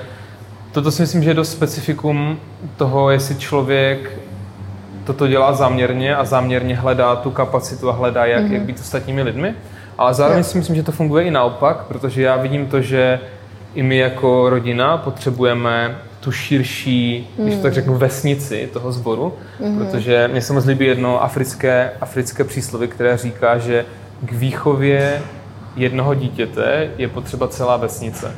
toto si myslím, že je dost specifikum toho, jestli člověk toto dělá záměrně a záměrně hledá tu kapacitu a hledá, jak, mm-hmm. jak být ostatními lidmi. Ale zároveň si myslím, že to funguje i naopak, protože já vidím to, že i my jako rodina potřebujeme tu širší, mm. když to tak řeknu, vesnici toho sboru, mm. protože mě se moc líbí jedno africké, africké přísloví, které říká, že k výchově jednoho dítěte je potřeba celá vesnice.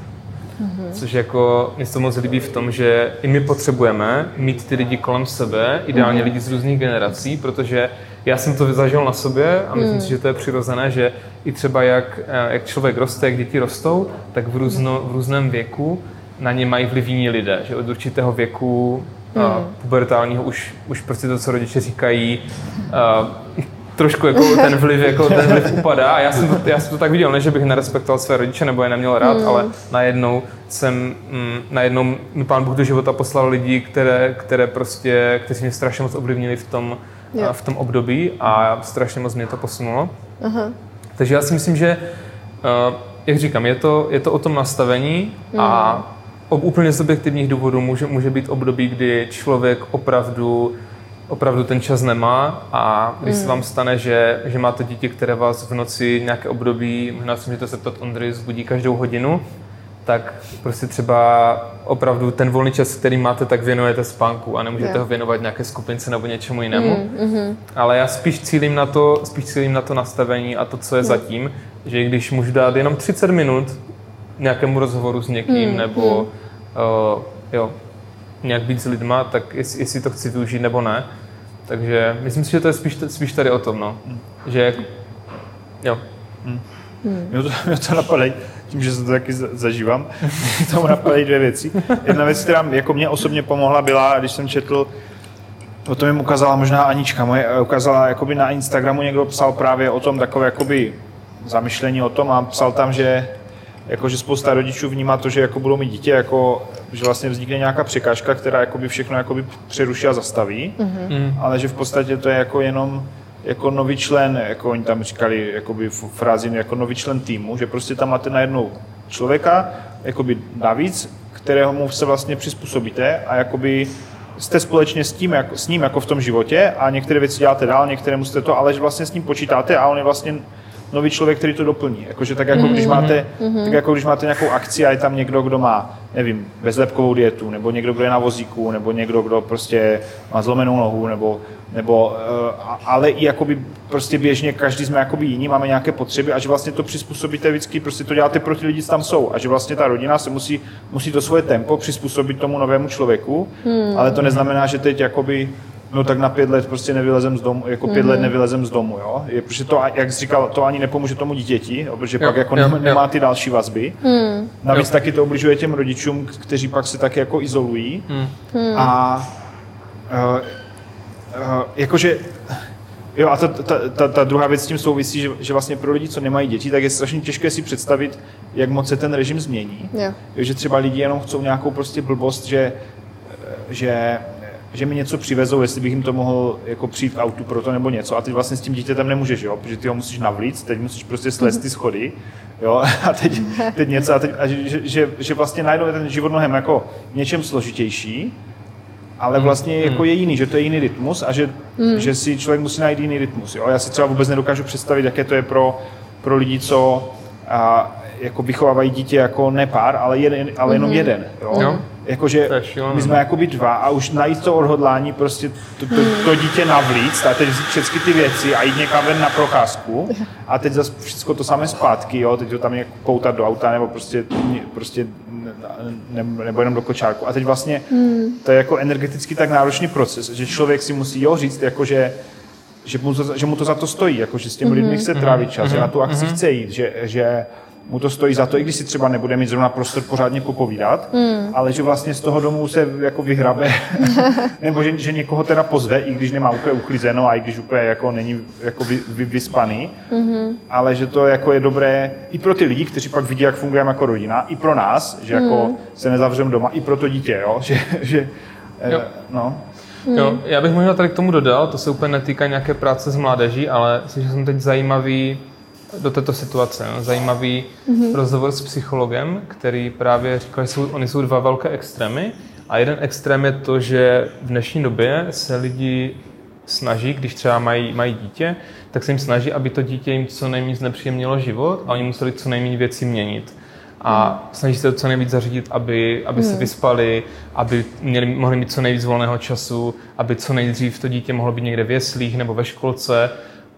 Mm-hmm. Což jako mě se moc líbí v tom, že i my potřebujeme mít ty lidi kolem sebe, ideálně mm-hmm. lidi z různých generací, protože já jsem to zažil na sobě a myslím mm. si, že to je přirozené, že i třeba jak, eh, jak člověk roste, jak děti rostou, tak v, různo, v různém věku na ně mají vliv jiní lidé, že od určitého věku mm. uh, pubertálního už, už prostě to, co rodiče říkají, uh, trošku jako ten vliv, jako ten vliv upadá. A já jsem, to, já jsem to tak viděl, ne, že bych nerespektoval své rodiče nebo je neměl rád, mm. ale najednou jsem, mm, najednou mi pán Bůh do života poslal lidi, které, které prostě, kteří mě strašně moc ovlivnili v tom, yeah. v tom období a strašně moc mě to posunulo. Uh-huh. Takže já si myslím, že, uh, jak říkám, je to, je to o tom nastavení mm. a o úplně z objektivních důvodů může, může být období, kdy člověk opravdu opravdu ten čas nemá a když mm. se vám stane, že, že máte dítě, které vás v noci nějaké období, možná si můžete se ptat Ondry, zbudí každou hodinu, tak prostě třeba opravdu ten volný čas, který máte, tak věnujete spánku a nemůžete yeah. ho věnovat nějaké skupince nebo něčemu jinému. Mm, mm Ale já spíš cílím na to, spíš cílím na to nastavení a to, co je mm. zatím, že když můžu dát jenom 30 minut nějakému rozhovoru s někým mm, nebo mm. Uh, jo, nějak být s lidma, tak jestli, jestli to chci využít nebo ne. Takže myslím si, že to je spíš, spíš tady o tom, no. Hmm. Že, jo. Hmm. Hmm. Mě, to, mě to napadají, tím, že se to taky zažívám, tomu napadají dvě věci. Jedna věc, která jako mě osobně pomohla, byla, když jsem četl, o tom jim ukázala možná Anička moje, ukázala, jakoby na Instagramu někdo psal právě o tom takové jakoby zamyšlení o tom a psal tam, že jako, že spousta rodičů vnímá to, že jako budou mít dítě, jako, že vlastně vznikne nějaká překážka, která jakoby všechno jakoby přeruší a zastaví, mm-hmm. ale že v podstatě to je jako jenom jako nový člen, jako oni tam říkali jakoby frázi jako nový člen týmu, že prostě tam máte najednou člověka, jakoby navíc, kterého mu se vlastně přizpůsobíte a jakoby jste společně s, tím, jako, s ním jako v tom životě a některé věci děláte dál, některé musíte to, ale že vlastně s ním počítáte a on je vlastně nový člověk, který to doplní. Jakože tak jako, když máte, mm-hmm. tak jako když máte nějakou akci a je tam někdo, kdo má, nevím, bezlepkovou dietu, nebo někdo, kdo je na vozíku, nebo někdo, kdo prostě má zlomenou nohu, nebo, nebo uh, ale i jakoby prostě běžně každý jsme jakoby jiní, máme nějaké potřeby a že vlastně to přizpůsobíte vždycky, prostě to děláte pro ty lidi, co tam jsou a že vlastně ta rodina se musí, musí to svoje tempo přizpůsobit tomu novému člověku, hmm. ale to neznamená, že teď jakoby no tak na pět let prostě nevylezem z domu, jako pět mm-hmm. let mhm. nevylezem z domu, jo. Je, protože to, jak jsi říkal, to ani nepomůže tomu dítěti, jo, protože jo, pak jako jo, nemá jo. ty další vazby. Mm. Navíc jo. taky to obližuje těm rodičům, kteří pak se taky jako izolují. Mm. A uh, uh, jakože Jo, a ta, ta, ta, ta druhá věc s tím souvisí, že, že vlastně pro lidi, co nemají děti, tak je strašně těžké si představit, jak moc se ten režim změní. Jo. Že třeba lidi jenom chcou nějakou prostě blbost, že, že že mi něco přivezou, jestli bych jim to mohl jako přijít v autu pro to nebo něco. A ty vlastně s tím dítětem nemůžeš, jo? protože ty ho musíš navlít, teď musíš prostě slést ty schody. Jo? A teď, teď něco, a, teď, a že, že, že, vlastně najednou je ten život mnohem jako něčem složitější, ale hmm. vlastně jako hmm. je jiný, že to je jiný rytmus a že, mm. že si člověk musí najít jiný rytmus. Jo? Já si třeba vůbec nedokážu představit, jaké to je pro, pro lidi, co a, jako vychovávají dítě jako ne pár, ale, jeden, ale jenom mm. jeden. Jo? Jo jakože my jsme jakoby dva a už najít to odhodlání, prostě to, to, to dítě navlíct a teď vzít všechny ty věci a jít někam ven na procházku a teď zase všechno to samé zpátky, jo, teď to tam je poutat do auta nebo prostě, prostě ne, nebo jenom do kočárku. A teď vlastně hmm. to je jako energeticky tak náročný proces, že člověk si musí jo říct, jakože že mu, to, že mu to za to stojí, jako že s těmi lidmi chce trávit čas, mm-hmm. že na tu akci mm-hmm. chce jít, že, že mu to stojí za to, i když si třeba nebude mít zrovna prostor pořádně popovídat, mm. ale že vlastně z toho domu se jako vyhrabe, nebo že, že, někoho teda pozve, i když nemá úplně uklizeno a i když úplně jako není jako vy, vy, vyspaný, mm-hmm. ale že to jako je dobré i pro ty lidi, kteří pak vidí, jak fungujeme jako rodina, i pro nás, že jako mm. se nezavřeme doma, i pro to dítě, jo? že, že eh, jo. no. Hmm. Jo, já bych možná tady k tomu dodal, to se úplně netýká nějaké práce s mládeží, ale myslím, že jsem teď zajímavý do této situace. No. Zajímavý mm-hmm. rozhovor s psychologem, který právě říkal, že jsou, oni jsou dva velké extrémy. A jeden extrém je to, že v dnešní době se lidi snaží, když třeba mají, mají dítě, tak se jim snaží, aby to dítě jim co nejméně znepříjemnilo život a oni museli co nejméně věci měnit. A mhm. snaží se to co nejvíc zařídit, aby, aby se mhm. vyspali, aby měli, mohli mít co nejvíc volného času, aby co nejdřív to dítě mohlo být někde v jeslích nebo ve školce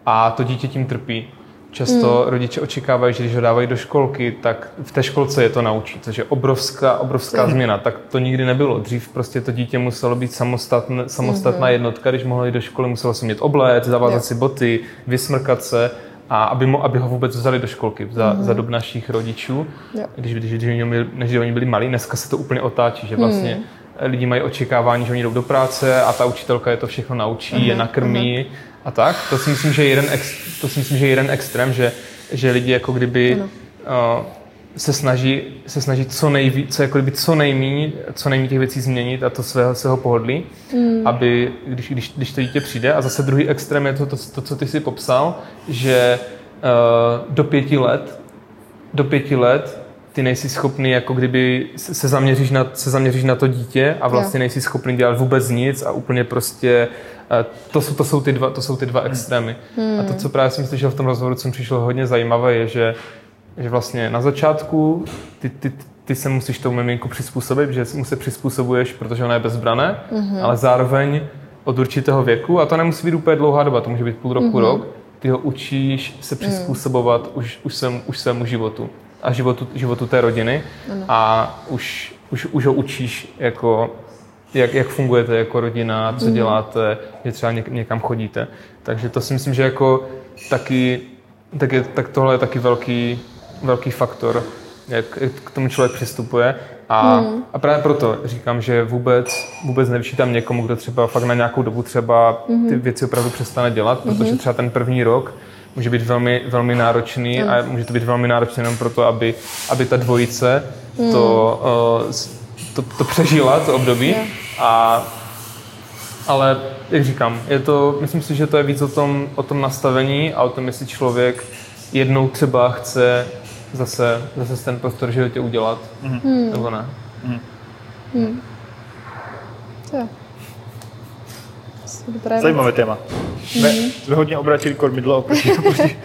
a to dítě tím trpí. Často mm. rodiče očekávají, že když ho dávají do školky, tak v té školce je to naučí, což je obrovská, obrovská mm. změna. Tak to nikdy nebylo. Dřív prostě to dítě muselo být samostatn, samostatná mm. jednotka, když mohlo jít do školy, muselo si mít obléc, zavázat si boty, vysmrkat se a aby, mo, aby ho vůbec vzali do školky za, mm. za dob našich rodičů, yeah. když, když, když, když, když oni byli malí. Dneska se to úplně otáčí, že vlastně mm lidi mají očekávání, že oni jdou do práce a ta učitelka je to všechno naučí, uh-huh, je nakrmí uh-huh. A tak. To si myslím, že je jeden, ex, to si myslím, že je jeden extrém, že, že lidi jako kdyby uh, se snaží, se snaží co nejvíc, jako kdyby co nejméně, co nejméně těch věcí změnit a to svého, svého pohodlí, mm. aby, když, když, když to dítě přijde. A zase druhý extrém je to, to, to co ty si popsal, že uh, do pěti let, do pěti let ty nejsi schopný, jako kdyby se zaměříš na, se zaměříš na to dítě a vlastně jo. nejsi schopný dělat vůbec nic a úplně prostě to jsou, to jsou, ty, dva, to jsou ty dva hmm. extrémy. Hmm. A to, co právě jsem slyšel v tom rozhovoru, co mi přišlo hodně zajímavé, je, že, že vlastně na začátku ty, ty, ty se musíš tomu miminku přizpůsobit, že mu se přizpůsobuješ, protože ona je bezbrané, mm-hmm. ale zároveň od určitého věku, a to nemusí být úplně dlouhá doba, to může být půl roku, mm-hmm. rok, ty ho učíš se přizpůsobovat mm. už, už, svému, už svému životu a životu, životu té rodiny ano. a už, už, už ho učíš jako jak, jak fungujete jako rodina, co mm. děláte, že třeba něk, někam chodíte. Takže to si myslím, že jako taky, tak, je, tak tohle je taky velký, velký faktor, jak, jak k tomu člověk přistupuje. A, mm. a právě proto říkám, že vůbec, vůbec nevyčítám někomu, kdo třeba fakt na nějakou dobu třeba ty mm. věci opravdu přestane dělat, protože mm. třeba ten první rok může být velmi, velmi náročný mm. a může to být velmi náročné jenom proto, aby, aby ta dvojice mm. to, uh, to, to přežila, to období. Yeah. A, ale jak říkám, je to, myslím si, že to je víc o tom, o tom nastavení a o tom, jestli člověk jednou třeba chce zase, zase ten prostor životě udělat, mm. nebo ne. Mm. Mm. Zajímavé téma. Jsme, mm. jsme hodně obratili kormidlo oproti, oproti,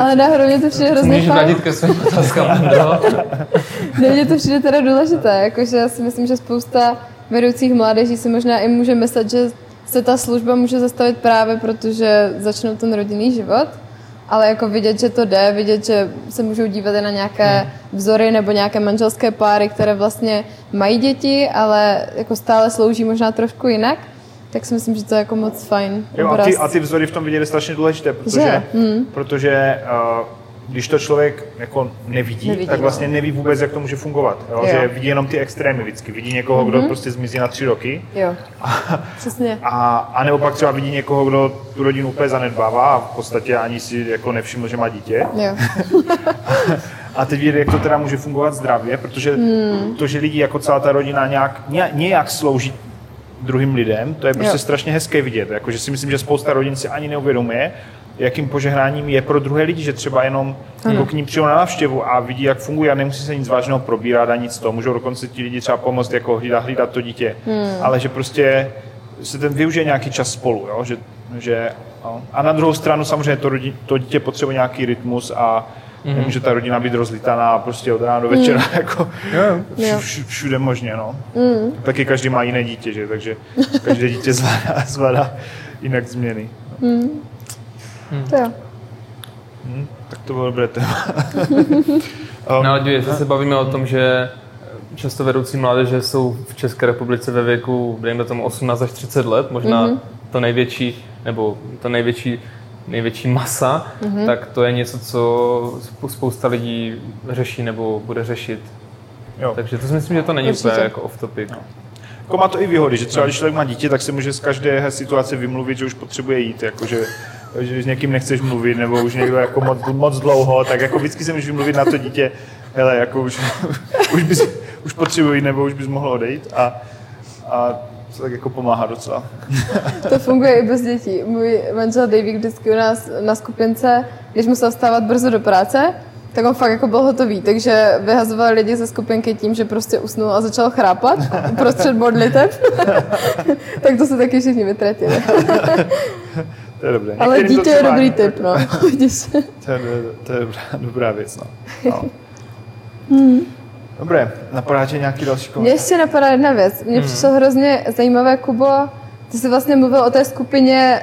Ale náhodou mě to přijde hrozně Můžeš vrátit ke svým otázkám. ne, mě to přijde teda důležité, jakože já si myslím, že spousta vedoucích mládeží si možná i může myslet, že se ta služba může zastavit právě protože začnou ten rodinný život, ale jako vidět, že to jde, vidět, že se můžou dívat i na nějaké hmm. vzory nebo nějaké manželské páry, které vlastně mají děti, ale jako stále slouží možná trošku jinak, tak si myslím, že to je jako moc fajn. Jo, a, ty, a ty vzory v tom vidět je strašně důležité, protože, hmm. protože uh, když to člověk jako nevidí, nevidí tak vlastně neví vůbec, jak to může fungovat. Jo? Jo. Že vidí jenom ty extrémy vždycky. Vidí někoho, mm-hmm. kdo mhm. prostě zmizí na tři roky. Jo. Přesně. A, a nebo pak třeba vidí někoho, kdo tu rodinu úplně zanedbává a v podstatě ani si jako nevšiml, že má dítě. Jo. a teď vidí, jak to teda může fungovat zdravě, protože hmm. to, že lidi jako celá ta rodina nějak, nějak slouží druhým lidem, to je prostě jo. strašně hezké vidět. Jakože si myslím, že spousta rodin si ani neuvědomuje, jakým požehnáním je pro druhé lidi, že třeba jenom jako k ním přijdou na návštěvu a vidí, jak funguje a nemusí se nic vážného probírat a nic to. Můžou dokonce ti lidi třeba pomoct jako hlídat, hlídat to dítě. Hmm. Ale že prostě se ten využije nějaký čas spolu, jo? Že, že, no. A na druhou stranu samozřejmě to, rodi, to dítě potřebuje nějaký rytmus a mm. nemůže ta rodina být rozlitaná prostě od rána do večera, mm. jako yeah. vš, všude možně, no. Mm. Taky každý má jiné dítě, že? takže každé dítě zvládá, zvládá jinak změny. Mm. Hmm. To jo. Hmm, tak to bylo dobré téma. um, no, jestli se bavíme o tom, že často vedoucí mládeže jsou v České republice ve věku, dejme tomu 18 až 30 let, možná mm-hmm. to největší, nebo to největší, největší masa, mm-hmm. tak to je něco, co spousta lidí řeší nebo bude řešit. Jo. Takže to si myslím, že to není Určitě. úplně jako off topic. No. Jako má to i výhody, že třeba když člověk má dítě, tak se může z každé situace vymluvit, že už potřebuje jít, jakože že s někým nechceš mluvit, nebo už někdo jako moc, moc dlouho, tak jako vždycky se můžeš mluvit na to dítě, hele, jako už, už, bys, už potřebuji, nebo už bys mohl odejít a, a to tak jako pomáhá docela. To funguje i bez dětí. Můj manžel David vždycky u nás na skupince, když musel vstávat brzo do práce, tak on fakt jako byl hotový, takže vyhazoval lidi ze skupinky tím, že prostě usnul a začal chrápat prostřed modliteb. tak to se taky všichni vytratili. To je dobré. Ale dítě je dobrý typ, no. to, je, to je dobrá, dobrá věc, no. no. Hmm. Dobré, napadá tě nějaký další komentář? Mně ještě napadá jedna věc. Mně hmm. přišlo hrozně zajímavé, Kubo, ty jsi vlastně mluvil o té skupině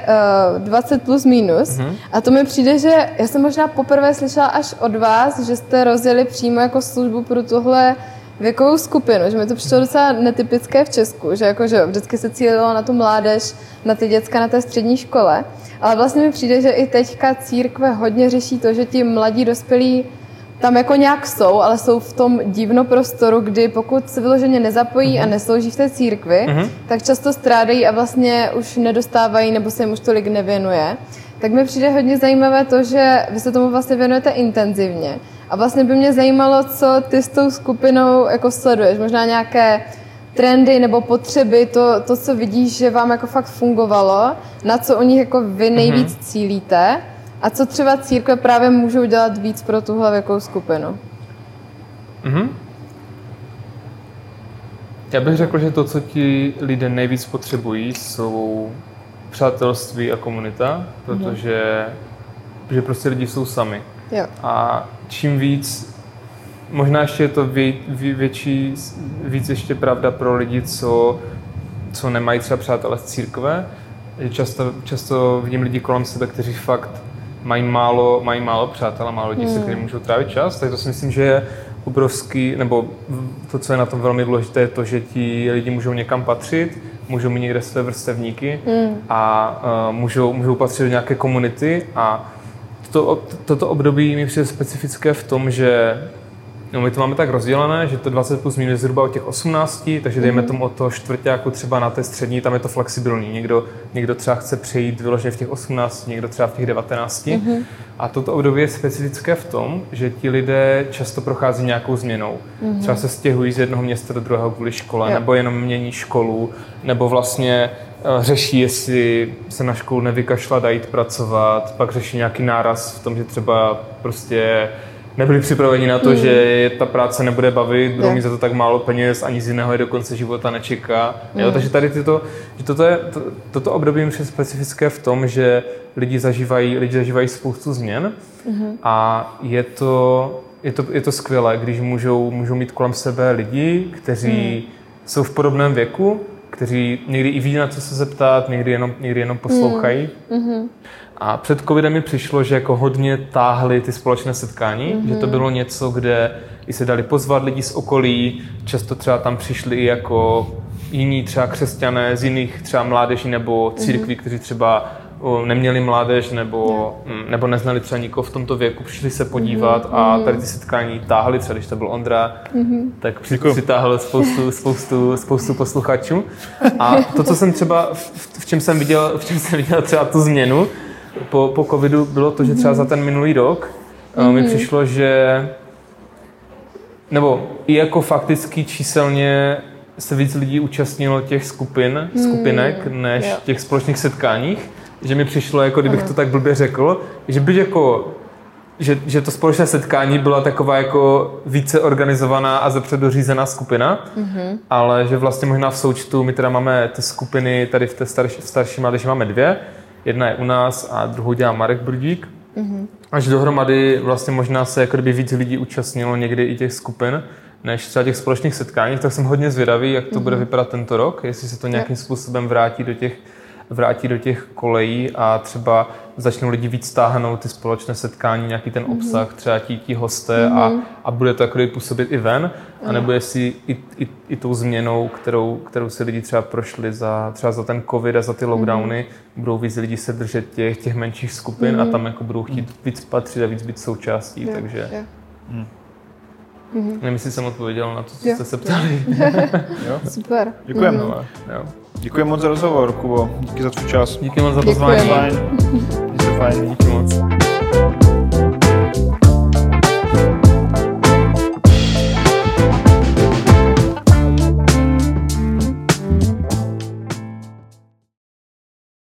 uh, 20 plus minus hmm. a to mi přijde, že já jsem možná poprvé slyšela až od vás, že jste rozjeli přímo jako službu pro tuhle věkovou skupinu, že mi to přišlo docela netypické v Česku, že jako, že vždycky se cílilo na tu mládež, na ty děcka na té střední škole, ale vlastně mi přijde, že i teďka církve hodně řeší to, že ti mladí dospělí tam jako nějak jsou, ale jsou v tom divno prostoru, kdy pokud se vyloženě nezapojí uh-huh. a mhm. neslouží v té církvi, uh-huh. tak často strádají a vlastně už nedostávají nebo se jim už tolik nevěnuje. Tak mi přijde hodně zajímavé to, že vy se tomu vlastně věnujete intenzivně. A vlastně by mě zajímalo, co ty s tou skupinou jako sleduješ. Možná nějaké trendy nebo potřeby, to, to, co vidíš, že vám jako fakt fungovalo, na co o nich jako vy nejvíc mm-hmm. cílíte a co třeba církve právě můžou dělat víc pro tuhle věkovou skupinu. Mm-hmm. Já bych řekl, že to, co ti lidé nejvíc potřebují, jsou přátelství a komunita, protože mm-hmm. že prostě lidi jsou sami. Jo. A čím víc, možná ještě je to vě, vě, větší, víc ještě pravda pro lidi, co, co nemají třeba přátelé z církve, že často, často vidím lidi kolem sebe, kteří fakt mají málo, mají málo přátel a málo lidí, hmm. se kterými můžou trávit čas, tak to si myslím, že je obrovský, nebo to, co je na tom velmi důležité, je to, že ti lidi můžou někam patřit, můžou mít někde své vrstevníky hmm. a uh, můžou, můžou patřit do nějaké komunity a to, toto období mi přijde specifické v tom, že No, my to máme tak rozdělené, že to 20 plus minus zhruba od těch 18, takže dejme mm. tomu od toho čtvrtáku třeba na té střední, tam je to flexibilní. Někdo, někdo třeba chce přejít vyloženě v těch 18, někdo třeba v těch 19. Mm. A toto období je specifické v tom, že ti lidé často prochází nějakou změnou. Mm. Třeba se stěhují z jednoho města do druhého kvůli škole, jo. nebo jenom mění školu, nebo vlastně eh, řeší, jestli se na školu nevykašla a jít pracovat, pak řeší nějaký náraz v tom, že třeba prostě nebyli připraveni na to, mm. že ta práce nebude bavit, budou mít za to tak málo peněz, ani z jiného je do konce života nečeká. Mm. Jo, takže tady tyto, že toto, je, to, toto období je specifické v tom, že lidi zažívají, lidi zažívají spoustu změn mm. a je to, je to, je to skvělé, když můžou, můžou mít kolem sebe lidi, kteří mm. jsou v podobném věku, kteří někdy i ví, na co se zeptat, někdy jenom, někdy jenom poslouchají. Mm. A před covidem mi přišlo, že jako hodně táhly ty společné setkání, mm-hmm. že to bylo něco, kde i se dali pozvat lidi z okolí, často třeba tam přišli i jako jiní třeba křesťané z jiných třeba mládeží nebo církví, mm-hmm. kteří třeba neměli mládež nebo, yeah. nebo neznali třeba nikoho v tomto věku, přišli se podívat mm-hmm. a tady ty setkání táhly, třeba když to byl Ondra, mm-hmm. tak přitáhl spoustu, spoustu, spoustu posluchačů. A to, co jsem třeba, v, v čem jsem viděl, v čem jsem viděl třeba tu změnu, po, po covidu bylo to, že třeba za ten minulý rok mm-hmm. mi přišlo, že nebo i jako fakticky číselně se víc lidí účastnilo těch skupin, mm, skupinek, než jo. těch společných setkáních. Že mi přišlo, jako kdybych Aha. to tak blbě řekl, že byť jako že, že to společné setkání byla taková jako více organizovaná a zepředu řízená skupina, mm-hmm. ale že vlastně možná v součtu my teda máme ty skupiny tady v té starší, starší mládeži máme dvě, Jedna je u nás a druhou dělá Marek Brudík. Mm-hmm. Až dohromady vlastně možná se jako kdyby víc lidí účastnilo někdy i těch skupin, než třeba těch společných setkání, tak jsem hodně zvědavý, jak to mm-hmm. bude vypadat tento rok, jestli se to nějakým způsobem vrátí do těch vrátí do těch kolejí a třeba začnou lidi víc stáhnout ty společné setkání, nějaký ten mhm. obsah, třeba ti, ti hosté mm-hmm. a, mhm. a bude to jako působit i ven, a nebo jestli i, i, i tou změnou, kterou, kterou si lidi třeba prošli za, třeba za ten covid a za ty lockdowny, mm-hmm. budou víc lidi se držet těch, těch menších skupin mm-hmm. a mhm. tam jako budou chtít víc patřit a víc být součástí, yeah, takže... Yeah. Mm. Mm-hmm. Nevím, jestli jsem odpověděl na to, co jo. jste se ptali. jo? Super. Děkujeme. Mm-hmm. Jo. Děkuji moc za rozhovor, Kubo. Díky za tvůj čas. Díky moc za pozvání. Díky fajn. Díky moc.